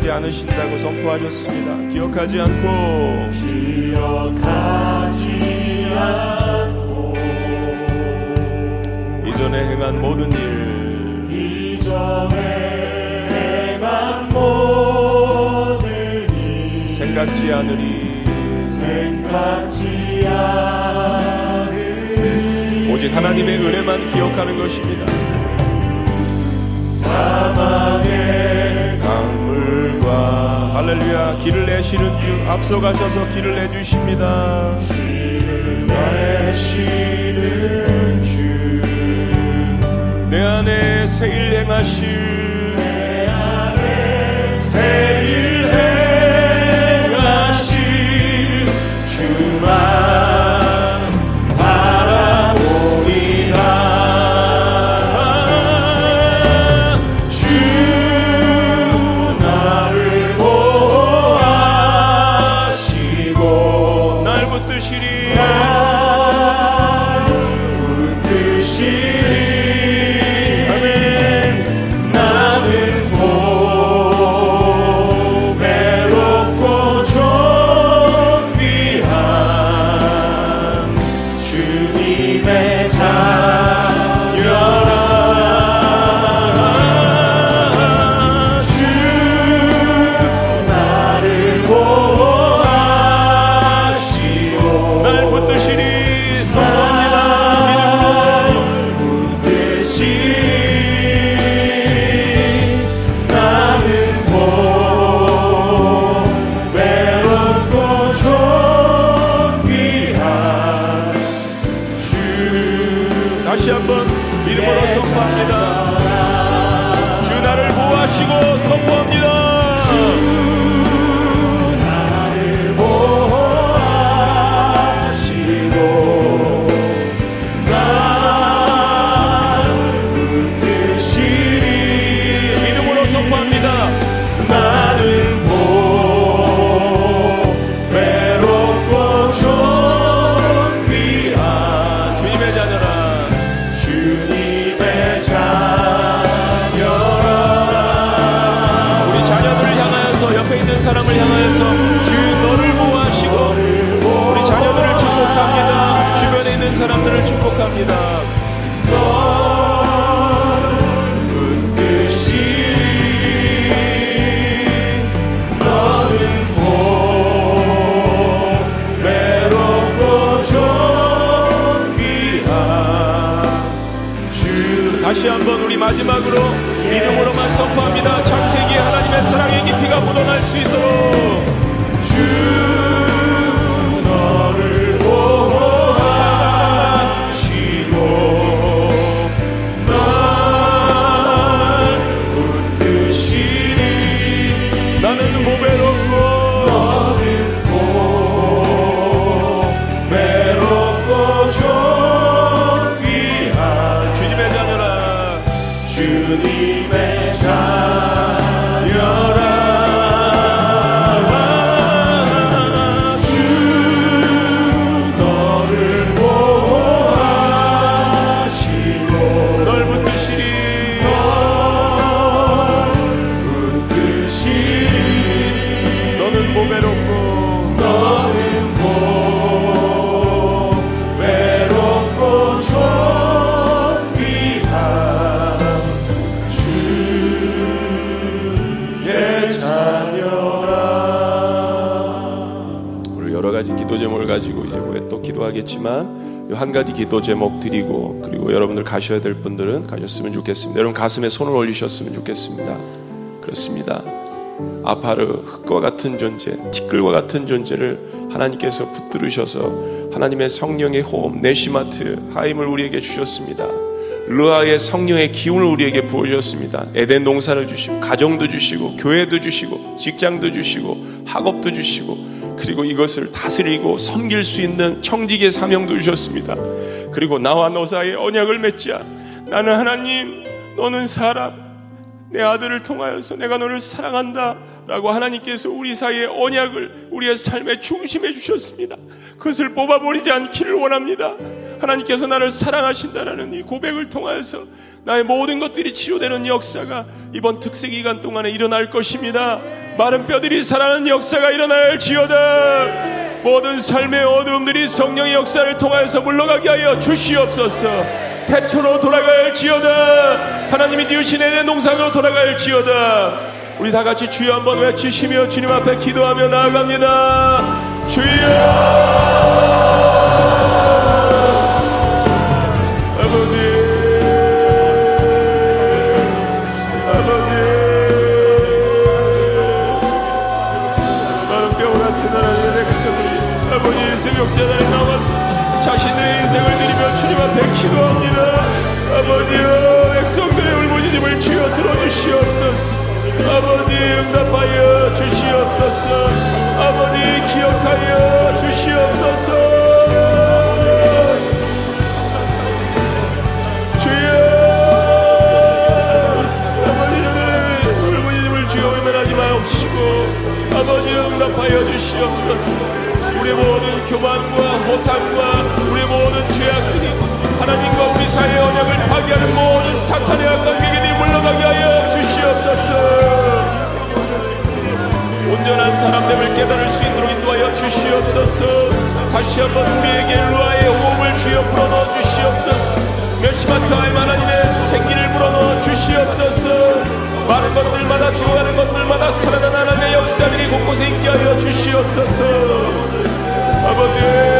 Speaker 3: 기억하지 않으신다고 선포하셨습니다. 기억하지 않고
Speaker 2: 기억하지 않고
Speaker 3: 이전에 행한 모든 일
Speaker 2: 이전에 행한 모든
Speaker 3: 일 생각지 않으리
Speaker 2: 생각지 않으리
Speaker 3: 오직 하나님의 은혜만 기억하는 것입니다.
Speaker 2: 사망
Speaker 3: 주와 할렐루야 길을 내시는 주 앞서가셔서 길을 내주십니다
Speaker 2: 길을 내시는 주 내
Speaker 3: 안에 세일 행하실 드렸지만 한 가지 기도 제목 드리고 그리고 여러분들 가셔야 될 분들은 가셨으면 좋겠습니다. 여러분 가슴에 손을 올리셨으면 좋겠습니다. 그렇습니다. 아파르 흙과 같은 존재, 티끌과 같은 존재를 하나님께서 붙들으셔서 하나님의 성령의 호흡, 네시마트, 하임을 우리에게 주셨습니다. 르아의 성령의 기운을 우리에게 부어주셨습니다. 에덴 농사를 주시고, 가정도 주시고, 교회도 주시고, 직장도 주시고, 학업도 주시고, 그리고 이것을 다스리고 섬길 수 있는 청직의 사명도 주셨습니다. 그리고 나와 너 사이에 언약을 맺자. 나는 하나님, 너는 사람, 내 아들을 통하여서 내가 너를 사랑한다. 라고 하나님께서 우리 사이의 언약을 우리의 삶에 중심해 주셨습니다. 그것을 뽑아버리지 않기를 원합니다. 하나님께서 나를 사랑하신다라는 이 고백을 통하여서 나의 모든 것들이 치료되는 역사가 이번 특색 기간 동안에 일어날 것입니다. 마른 뼈들이 살아나는 역사가 일어날지어다. 모든 삶의 어둠들이 성령의 역사를 통하여서 물러가게 하여 주시옵소서. 태초로 돌아갈지어다. 하나님이 지으신 내 농상으로 돌아갈지어다. 우리 다 같이 주여 한번 외치시며 주님 앞에 기도하며 나아갑니다. 주여! 하나 앞에 기도합니다. 아버지여 백성들의 울부짖음을 쥐어 들어주시옵소서. 아버지 응답하여 주시옵소서. 아버지 기억하여 주시옵소서. 하여 주시옵소서 우리 모든 교만과 호상과 우리 모든 죄악들이 하나님과 우리 사이의 언약을 파괴하는 모든 사탄의 악한 기근이 물러가게 하여 주시옵소서 온전한 사람됨을 깨달을 수 있도록 인도하여 주시옵소서 다시 한번 우리에게 루아의 호흡을 주여 불어넣어 주시옵소서 메시마타임 하나님의 생기를 불어넣어 주시옵소서 많은 것들마다 죽어가는 것들마다 살아난 하나님의 역사들이 곳곳에 있게 하여 주시옵소서 아버지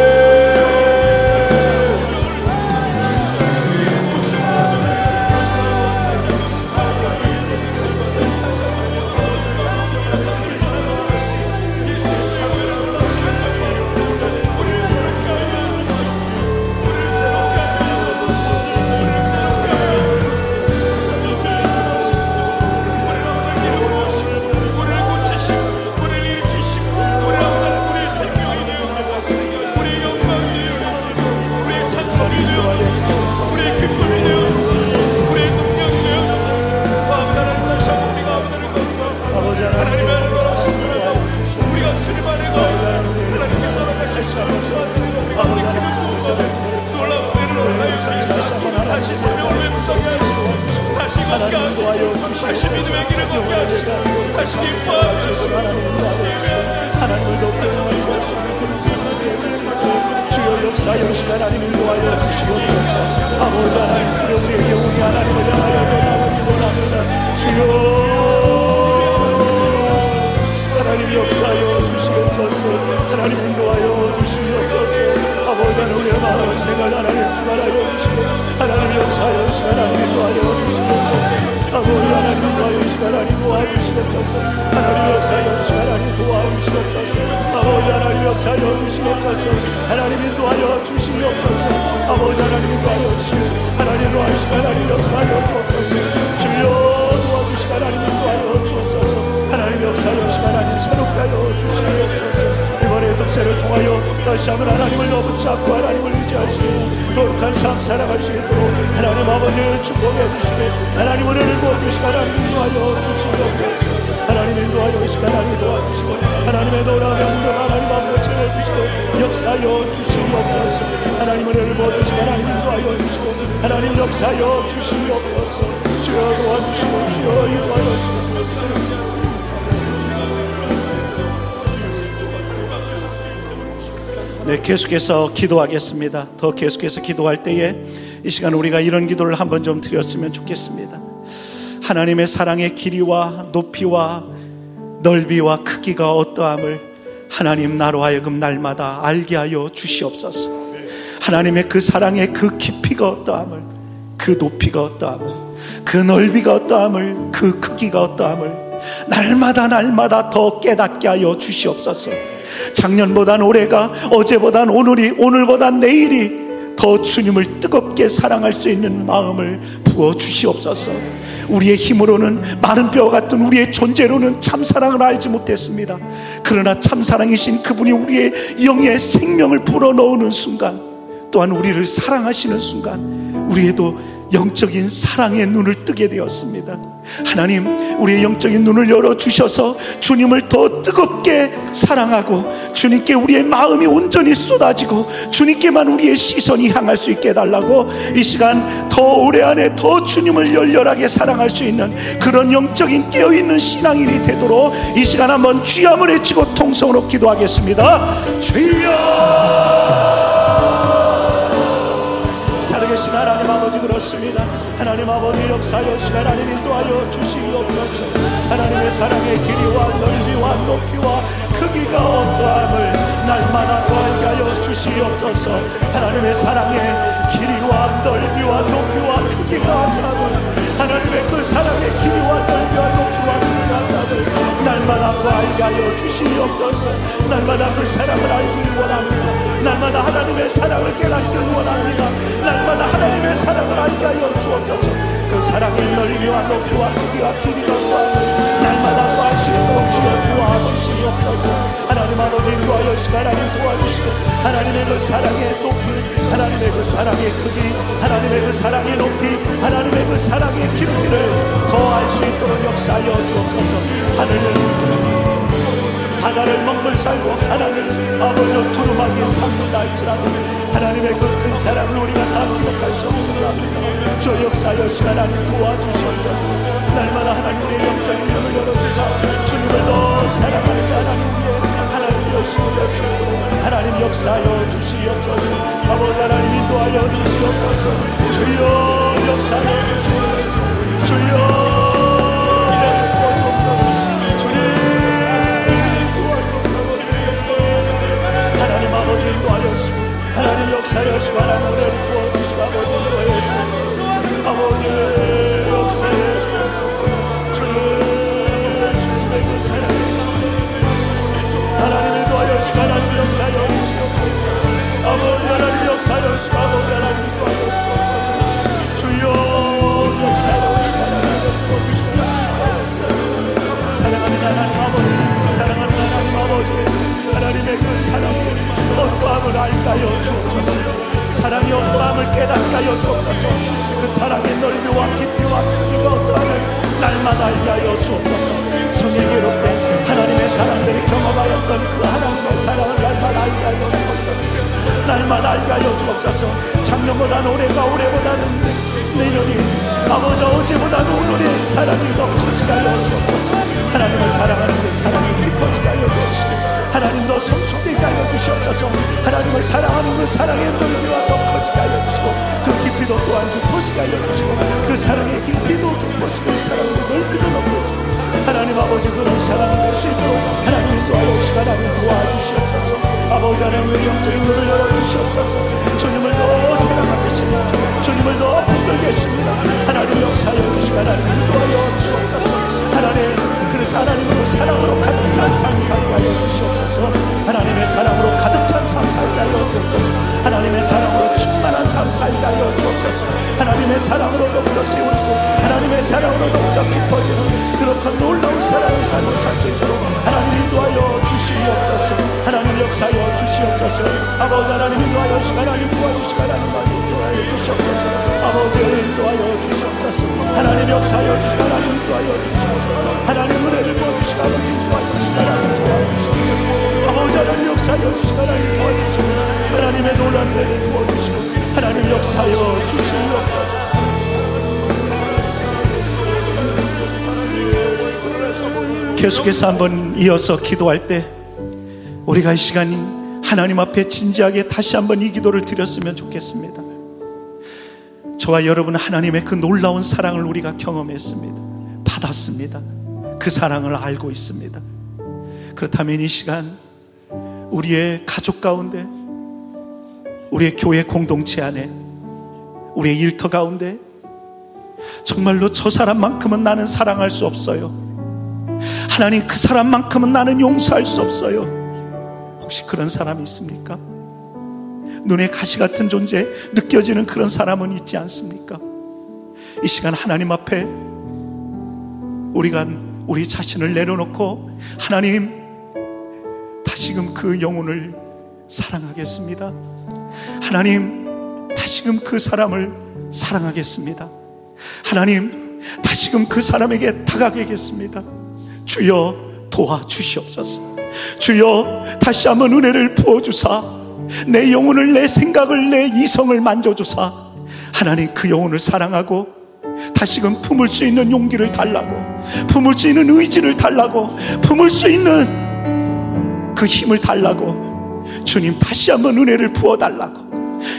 Speaker 3: 하나님 도하여 주시옵소서 영원한 내가 다시 기뻐하여 주시옵소서 하나님 도하여 하나님을 더욱더 영원히 주시옵소서 그런 생각여 주여 역사여 시간 하나님을 도하여 주시옵소서 아버지 하나님 그래 우리의 영혼이 하나님을 향하여 떠나오기 원합니다 주여 하나님 역사여 주시옵소서 하나님 인도하여 아버지는 우리의 마음을 생각 하나님 주관하여 주시고 하나님 역사여 주시고 하나님 도하여 주시옵소서 아버지 하나님 도하여 주시고 하나님 도와주시옵소서 하나님 역사여 주시고 하나님 도와주시옵소서 아버지 하나님 역사여 주시옵소서 하나님 인도하여 주시옵소서 아버지 하나님 인도하여 주시옵소서 하나님 도와주시옵소서 하나님 역사여 주옵소서 주여 도와주시옵소서 하나님 인도하여 주옵소서 시 하나님 역사여 주시옵소서 하나님 새롭게 하여 주시옵소서 안에 역사를 통하여 다시 한번 하나님을 너 붙잡고 하나님을 의지하시고 거룩한 삶 살아갈 수 있도록 하나님 아버지의 축복해 주시되 하나님 은혜를 부어주시고 하나님 인도하여 주시옵소서 하나님 인도하여 주시고 하나님 도와주시고 하나님의 노라며 하나님 아버지 채워 주시고 역사여 주시옵소서 하나님 은혜를 부어주시고 하나님 인도하여 주시고 하나님 역사여 주시옵소서 주여 도와주시고 주여 인도하여 주시옵소서
Speaker 1: 네, 계속해서 기도하겠습니다. 더 계속해서 기도할 때에 이 시간 우리가 이런 기도를 한번 좀 드렸으면 좋겠습니다. 하나님의 사랑의 길이와 높이와 넓이와 크기가 어떠함을 하나님 나로 하여금 날마다 알게 하여 주시옵소서. 하나님의 그 사랑의 그 깊이가 어떠함을, 그 높이가 어떠함을, 그 넓이가 어떠함을, 그 크기가 어떠함을 날마다 날마다 더 깨닫게 하여 주시옵소서. 작년보단 올해가 어제보단 오늘이 오늘보단 내일이 더 주님을 뜨겁게 사랑할 수 있는 마음을 부어 주시옵소서. 우리의 힘으로는 마른 뼈와 같은 우리의 존재로는 참 사랑을 알지 못했습니다. 그러나 참 사랑이신 그분이 우리의 영의 생명을 불어넣는 순간, 또한 우리를 사랑하시는 순간, 우리에도 영적인 사랑의 눈을 뜨게 되었습니다. 하나님, 우리의 영적인 눈을 열어주셔서 주님을 더 뜨겁게 사랑하고 주님께 우리의 마음이 온전히 쏟아지고 주님께만 우리의 시선이 향할 수 있게 해달라고 이 시간 더 올해 안에 더 주님을 열렬하게 사랑할 수 있는 그런 영적인 깨어있는 신앙인이 되도록 이 시간 한번 취함을 외치고 통성으로 기도하겠습니다. 주여!
Speaker 3: 하나님 아버지 그렇습니다 하나님 아버지 역사여 시간 하나님 인도하여 주시옵소서 하나님의 사랑의 길이와 넓이와 높이와 크기가 어떠함을 날마다 더하게 하여 주시옵소서 하나님의 사랑의 길이와 넓이와 높이와 크기가 어떠함을 하나님의 그 사랑의 길이와 넓이와 높이와 크기가 날마다 그 알게 하여 주시옵소서 날마다 그 사랑을 알기를 원합니다 날마다 하나님의 사랑을 깨닫기를 원합니다 날마다 하나님의 사랑을 알게 하여 주옵소서 그 사랑의 넓이와 높이와 크기와 길이와 날마다 구할도록 주여 도와주시옵소서 하나님 아버지 구하여 시간 하나님 도와주시고 하나님의 그 사랑의 높이 하나님의 그 사랑의 크기 하나님의 그 사랑의 높이 하나님의 그 사랑의 깊이를 더할 수 있도록 역사하여 주옵소서 하늘을 하나를 먹물 살고 하나님 아버지 두루마기 삼는다 할지라도 하나님의 그 큰 사랑을 우리가 다 기억할 수없으리라니저 역사여 시간 안에 도와주시옵소서 날마다 하나님의 영적인 문을 열어주사 주님을 더사랑하 주시옵소서 하나님 역사여 주시옵소서 아버지 하나님 인도하여 주시옵소서 주여 역사여 주시옵소서 주여 하나님 역사를 하시고 하나님 은혜를 부어주시고 아버지 인도해 주시옵소서 아버지 역사를 알까요 주옵소서 사랑이 어떠함을 깨닫게 하여 주옵소서 그 사랑의 넓이와 깊이와 크기가 어떠함을 날마다 알게 하여 주옵소서 성의 괴롭게 사람들이 경험하였던 그 하나님의 사랑을 날마다 알게 여 주옵소서 날마다 알게 여 주옵소서 작년보다 올해가 올해보다는 내년이 아버지 어제보다는 오늘의 사랑이 더 커지게 하여 주옵소서 하나님을 사랑하는 그 사랑이 깊어지게 하여 주옵소서 하나님 더 성숙되게 하여 주시옵소서 하나님을 사랑하는 그 사랑의 넓이와 더 커지게 하여 주시고 그 깊이도 또한 깊어지게 하여 주시고 그 사랑의 깊이도 깊어지고 사랑의 넓이도 넓어지고 하나님 아버지 그런 사랑을 될수 있도록 하나님 도와 시간나님 도와주시옵소서 아버지 하나님 우리 영적인 문을 열어주시옵소서 주님을 더 사랑하겠습니다 주님을 더 붙들겠습니다 하나님 역사여 주시옵 하나님 도와주시옵소서 하나님 우리를 하나님으로 사랑으로 가득 찬상사이 하여 주시옵소서 하나님의 사랑으로 가득 찬상사이 하여 주옵소서 하나님의 사랑으로 충만한 상사이 하여 주옵소서 하나님의 사랑으로 더욱더 세워지고 하나님의 사랑으로 더욱더 깊어지는 그렇고 놀라운 사랑의 삶을 살수 있도록 하나님 인도하여 주시옵소서 하나님 역사여 주시옵소서 아버지 하나님 인도하여 주시 하나님 도와시고하여 주시옵소서 아버지 인도하여 주시옵소서 하나님 역사여 주시서 하나님
Speaker 1: 계속해서 한번 이어서 기도할 때 우리가 이 시간 하나님 앞에 진지하게 다시 한번 이 기도를 드렸으면 좋겠습니다. 저와 여러분 하나님의 그 놀라운 사랑을 우리가 경험했습니다. 받았습니다. 그 사랑을 알고 있습니다. 그렇다면 이 시간 우리의 가족 가운데 우리의 교회 공동체 안에 우리의 일터 가운데 정말로 저 사람만큼은 나는 사랑할 수 없어요. 하나님 그 사람만큼은 나는 용서할 수 없어요. 혹시 그런 사람이 있습니까? 눈에 가시 같은 존재 느껴지는 그런 사람은 있지 않습니까? 이 시간 하나님 앞에 우리가 우리 자신을 내려놓고 하나님 다시금 그 영혼을 사랑하겠습니다. 하나님 다시금 그 사람을 사랑하겠습니다. 하나님 다시금 그 사람에게 다가가겠습니다. 주여 도와주시옵소서. 주여 다시 한번 은혜를 부어주사 내 영혼을 내 생각을 내 이성을 만져주사 하나님 그 영혼을 사랑하고 다시금 품을 수 있는 용기를 달라고 품을 수 있는 의지를 달라고 품을 수 있는 그 힘을 달라고 주님 다시 한번 은혜를 부어달라고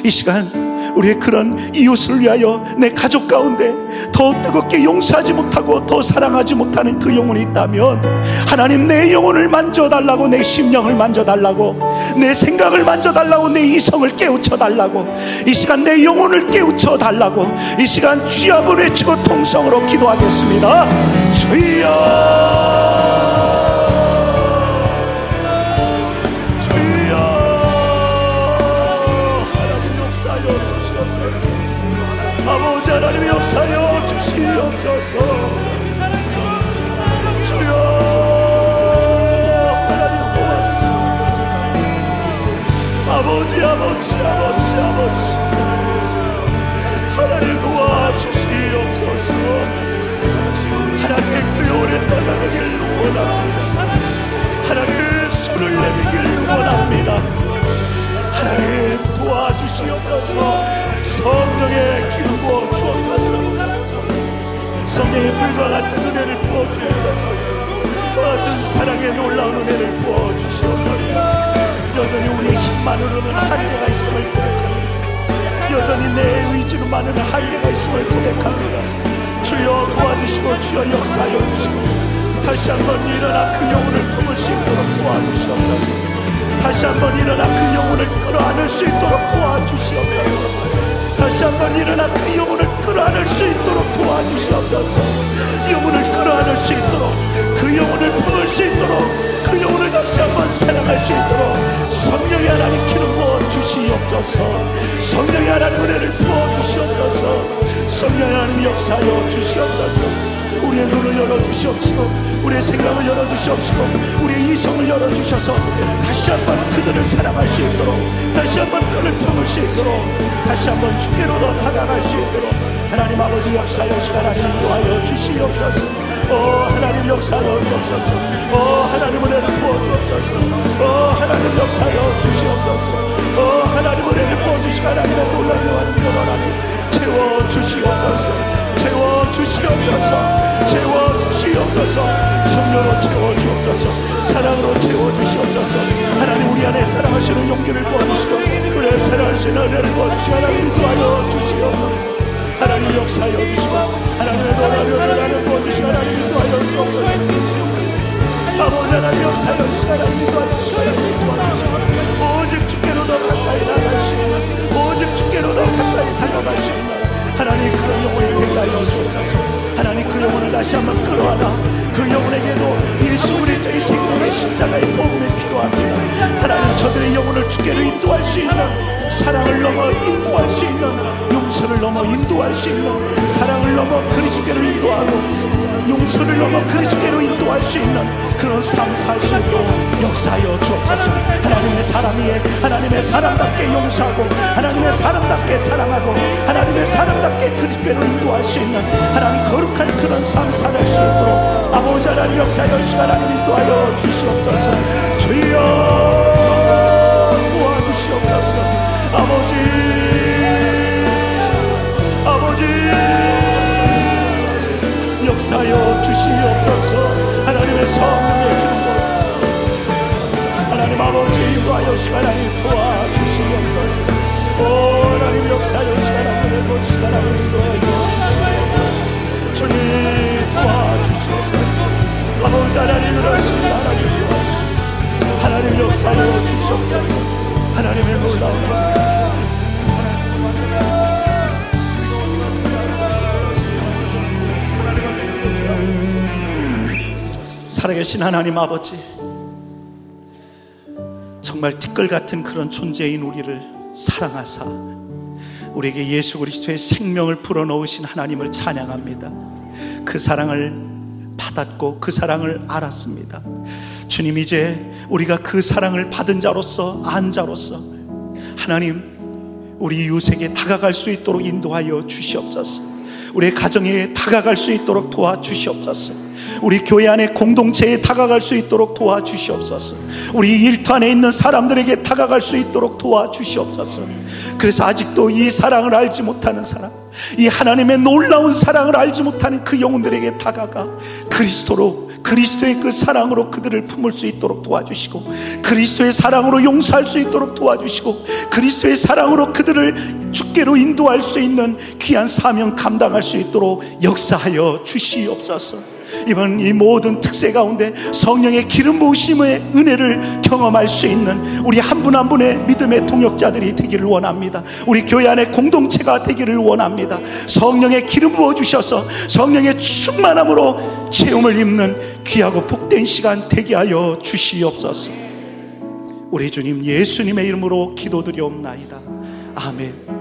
Speaker 1: 이 시간 우리의 그런 이웃을 위하여 내 가족 가운데 더 뜨겁게 용서하지 못하고 더 사랑하지 못하는 그 영혼이 있다면 하나님 내 영혼을 만져달라고 내 심령을 만져달라고 내 생각을 만져달라고 내 이성을 깨우쳐달라고 이 시간 내 영혼을 깨우쳐달라고 이 시간 주여 을내치고 통성으로 기도하겠습니다 주여
Speaker 3: 역사여 주시옵소서 주여 아버지 아버지 아버지 하는 한계가 있음을 고백합니다. 주여 도와주시고 주여 역사여 주시고 다시 한번 일어나 그 영혼을 품을 수 있도록 도와주시옵소서. 다시 한번 일어나 그 영혼을 끌어안을 수 있도록 도와주시옵소서. 다시 한번 일어나 그 영혼을 끌어안을 수 있도록 도와주시옵소서. 영혼을 끌어안을 수 있도록 그 영혼을 품을 수 있도록 그 영혼을 다시 한번 사랑할 수 있도록 성령의 하나님 기름 부어주시옵소서 성령의 하나님 은혜를 부어주시옵소서 성령의 하나님 역사여 주시옵소서 우리의 눈을 열어주시옵시고 우리의 생각을 열어주시옵시고 우리의 이성을 열어주셔서 다시 한번 그들을 사랑할 수 있도록 다시 한번 그를 품을 수 있도록 다시 한번 주께로 더 다가갈 수 있도록 하나님 아버지 역사여 시간 하신 도하여 주시옵소서 어, 하나님 역사여 주시옵소서 오 어, 하나님 은혜를 부어주옵소서 오 어, 하나님 역사여 주시옵소서 오 하나님 은혜를 부어주시고 하나님의 놀라운 영원을 변화를 채워주시옵소서 채워주시옵소서 채워주시옵소서 성령으로 채워주옵소서 사랑으로 채워주시옵소서 하나님 우리 안에 사랑하시는 용기를 부어주시고 우리를 사랑하시 있는 은혜를 부어주시고 하나님 구하여 주시옵소서 하나님 역사하여 주시고 하나님 나라를 하나님 보시고 하나님 인도하여 주옵소서 아버지 하나님 역사여 주시고 하나님 인도하여 주옵소서 오직 주께로 더 가까이 나가시 오직 주께로 더 가까이 달려가시 하나님 그런 영혼에게 가여 주옵소서 하나님 그 영혼을 다시 한번 끌어안아 그 영혼에게도 일수분이 되 생명의 십자가의 복음이 필요합니다 하나님 저들의 영혼을 주께로 인도할 수 있는 사랑을 넘어 인도할 수 있는 말씀을 넘어 인도할 수 있는 사랑을 넘어 그리스도께로 인도하고 용서를 넘어 그리스도께로 인도할 수 있는 그런 삶살수 있도록 역사여 주옵소서 하나님의 사람이에 하나님의 사람답게 용서하고 하나님의 사람답게 사랑하고 하나님의 사람답게 그리스도께로 인도할 수 있는 하나님 거룩한 그런 삶 살할 수 있도록 아버지 하나님 역사여 시간 하나님 인도하여 주시옵소서 주여 도와주시옵소서 아버지 아버지 역사여 주시옵소서 하나님의 성령의 기도 하나님 아버지 임하여시 하나님 도와주시옵소서 오 하나님 역사여시 하나님 보시 하나님 도와주시옵소서 주님 도와주시옵소서 아버지 하나님 그렇습니다 하나님 도와주시옵소서 하나님 역사여 주시옵소서 하나님의 놀라운 것을
Speaker 1: 살아계신 하나님 아버지, 정말 티끌 같은 그런 존재인 우리를 사랑하사, 우리에게 예수 그리스도의 생명을 불어넣으신 하나님을 찬양합니다. 그 사랑을 받았고 그 사랑을 알았습니다. 주님, 이제 우리가 그 사랑을 받은 자로서, 안 자로서, 하나님, 우리 이웃에게 다가갈 수 있도록 인도하여 주시옵소서. 우리 가정에 다가갈 수 있도록 도와주시옵소서. 우리 교회 안에 공동체에 다가갈 수 있도록 도와주시옵소서. 우리 일터 안에 있는 사람들에게 다가갈 수 있도록 도와주시옵소서. 그래서 아직도 이 사랑을 알지 못하는 사람, 이 하나님의 놀라운 사랑을 알지 못하는 그 영혼들에게 다가가 그리스도로 그리스도의 그 사랑으로 그들을 품을 수 있도록 도와주시고 그리스도의 사랑으로 용서할 수 있도록 도와주시고 그리스도의 사랑으로 그들을 주께로 인도할 수 있는 귀한 사명 감당할 수 있도록 역사하여 주시옵소서. 이번 이 모든 특세 가운데 성령의 기름 부으심의 은혜를 경험할 수 있는 우리 한 분 한 분의 믿음의 동역자들이 되기를 원합니다. 우리 교회 안에 공동체가 되기를 원합니다. 성령의 기름 부어 주셔서 성령의 충만함으로 체험을 입는 귀하고 복된 시간 되게 하여 주시옵소서. 우리 주님 예수님의 이름으로 기도드리옵나이다. 아멘.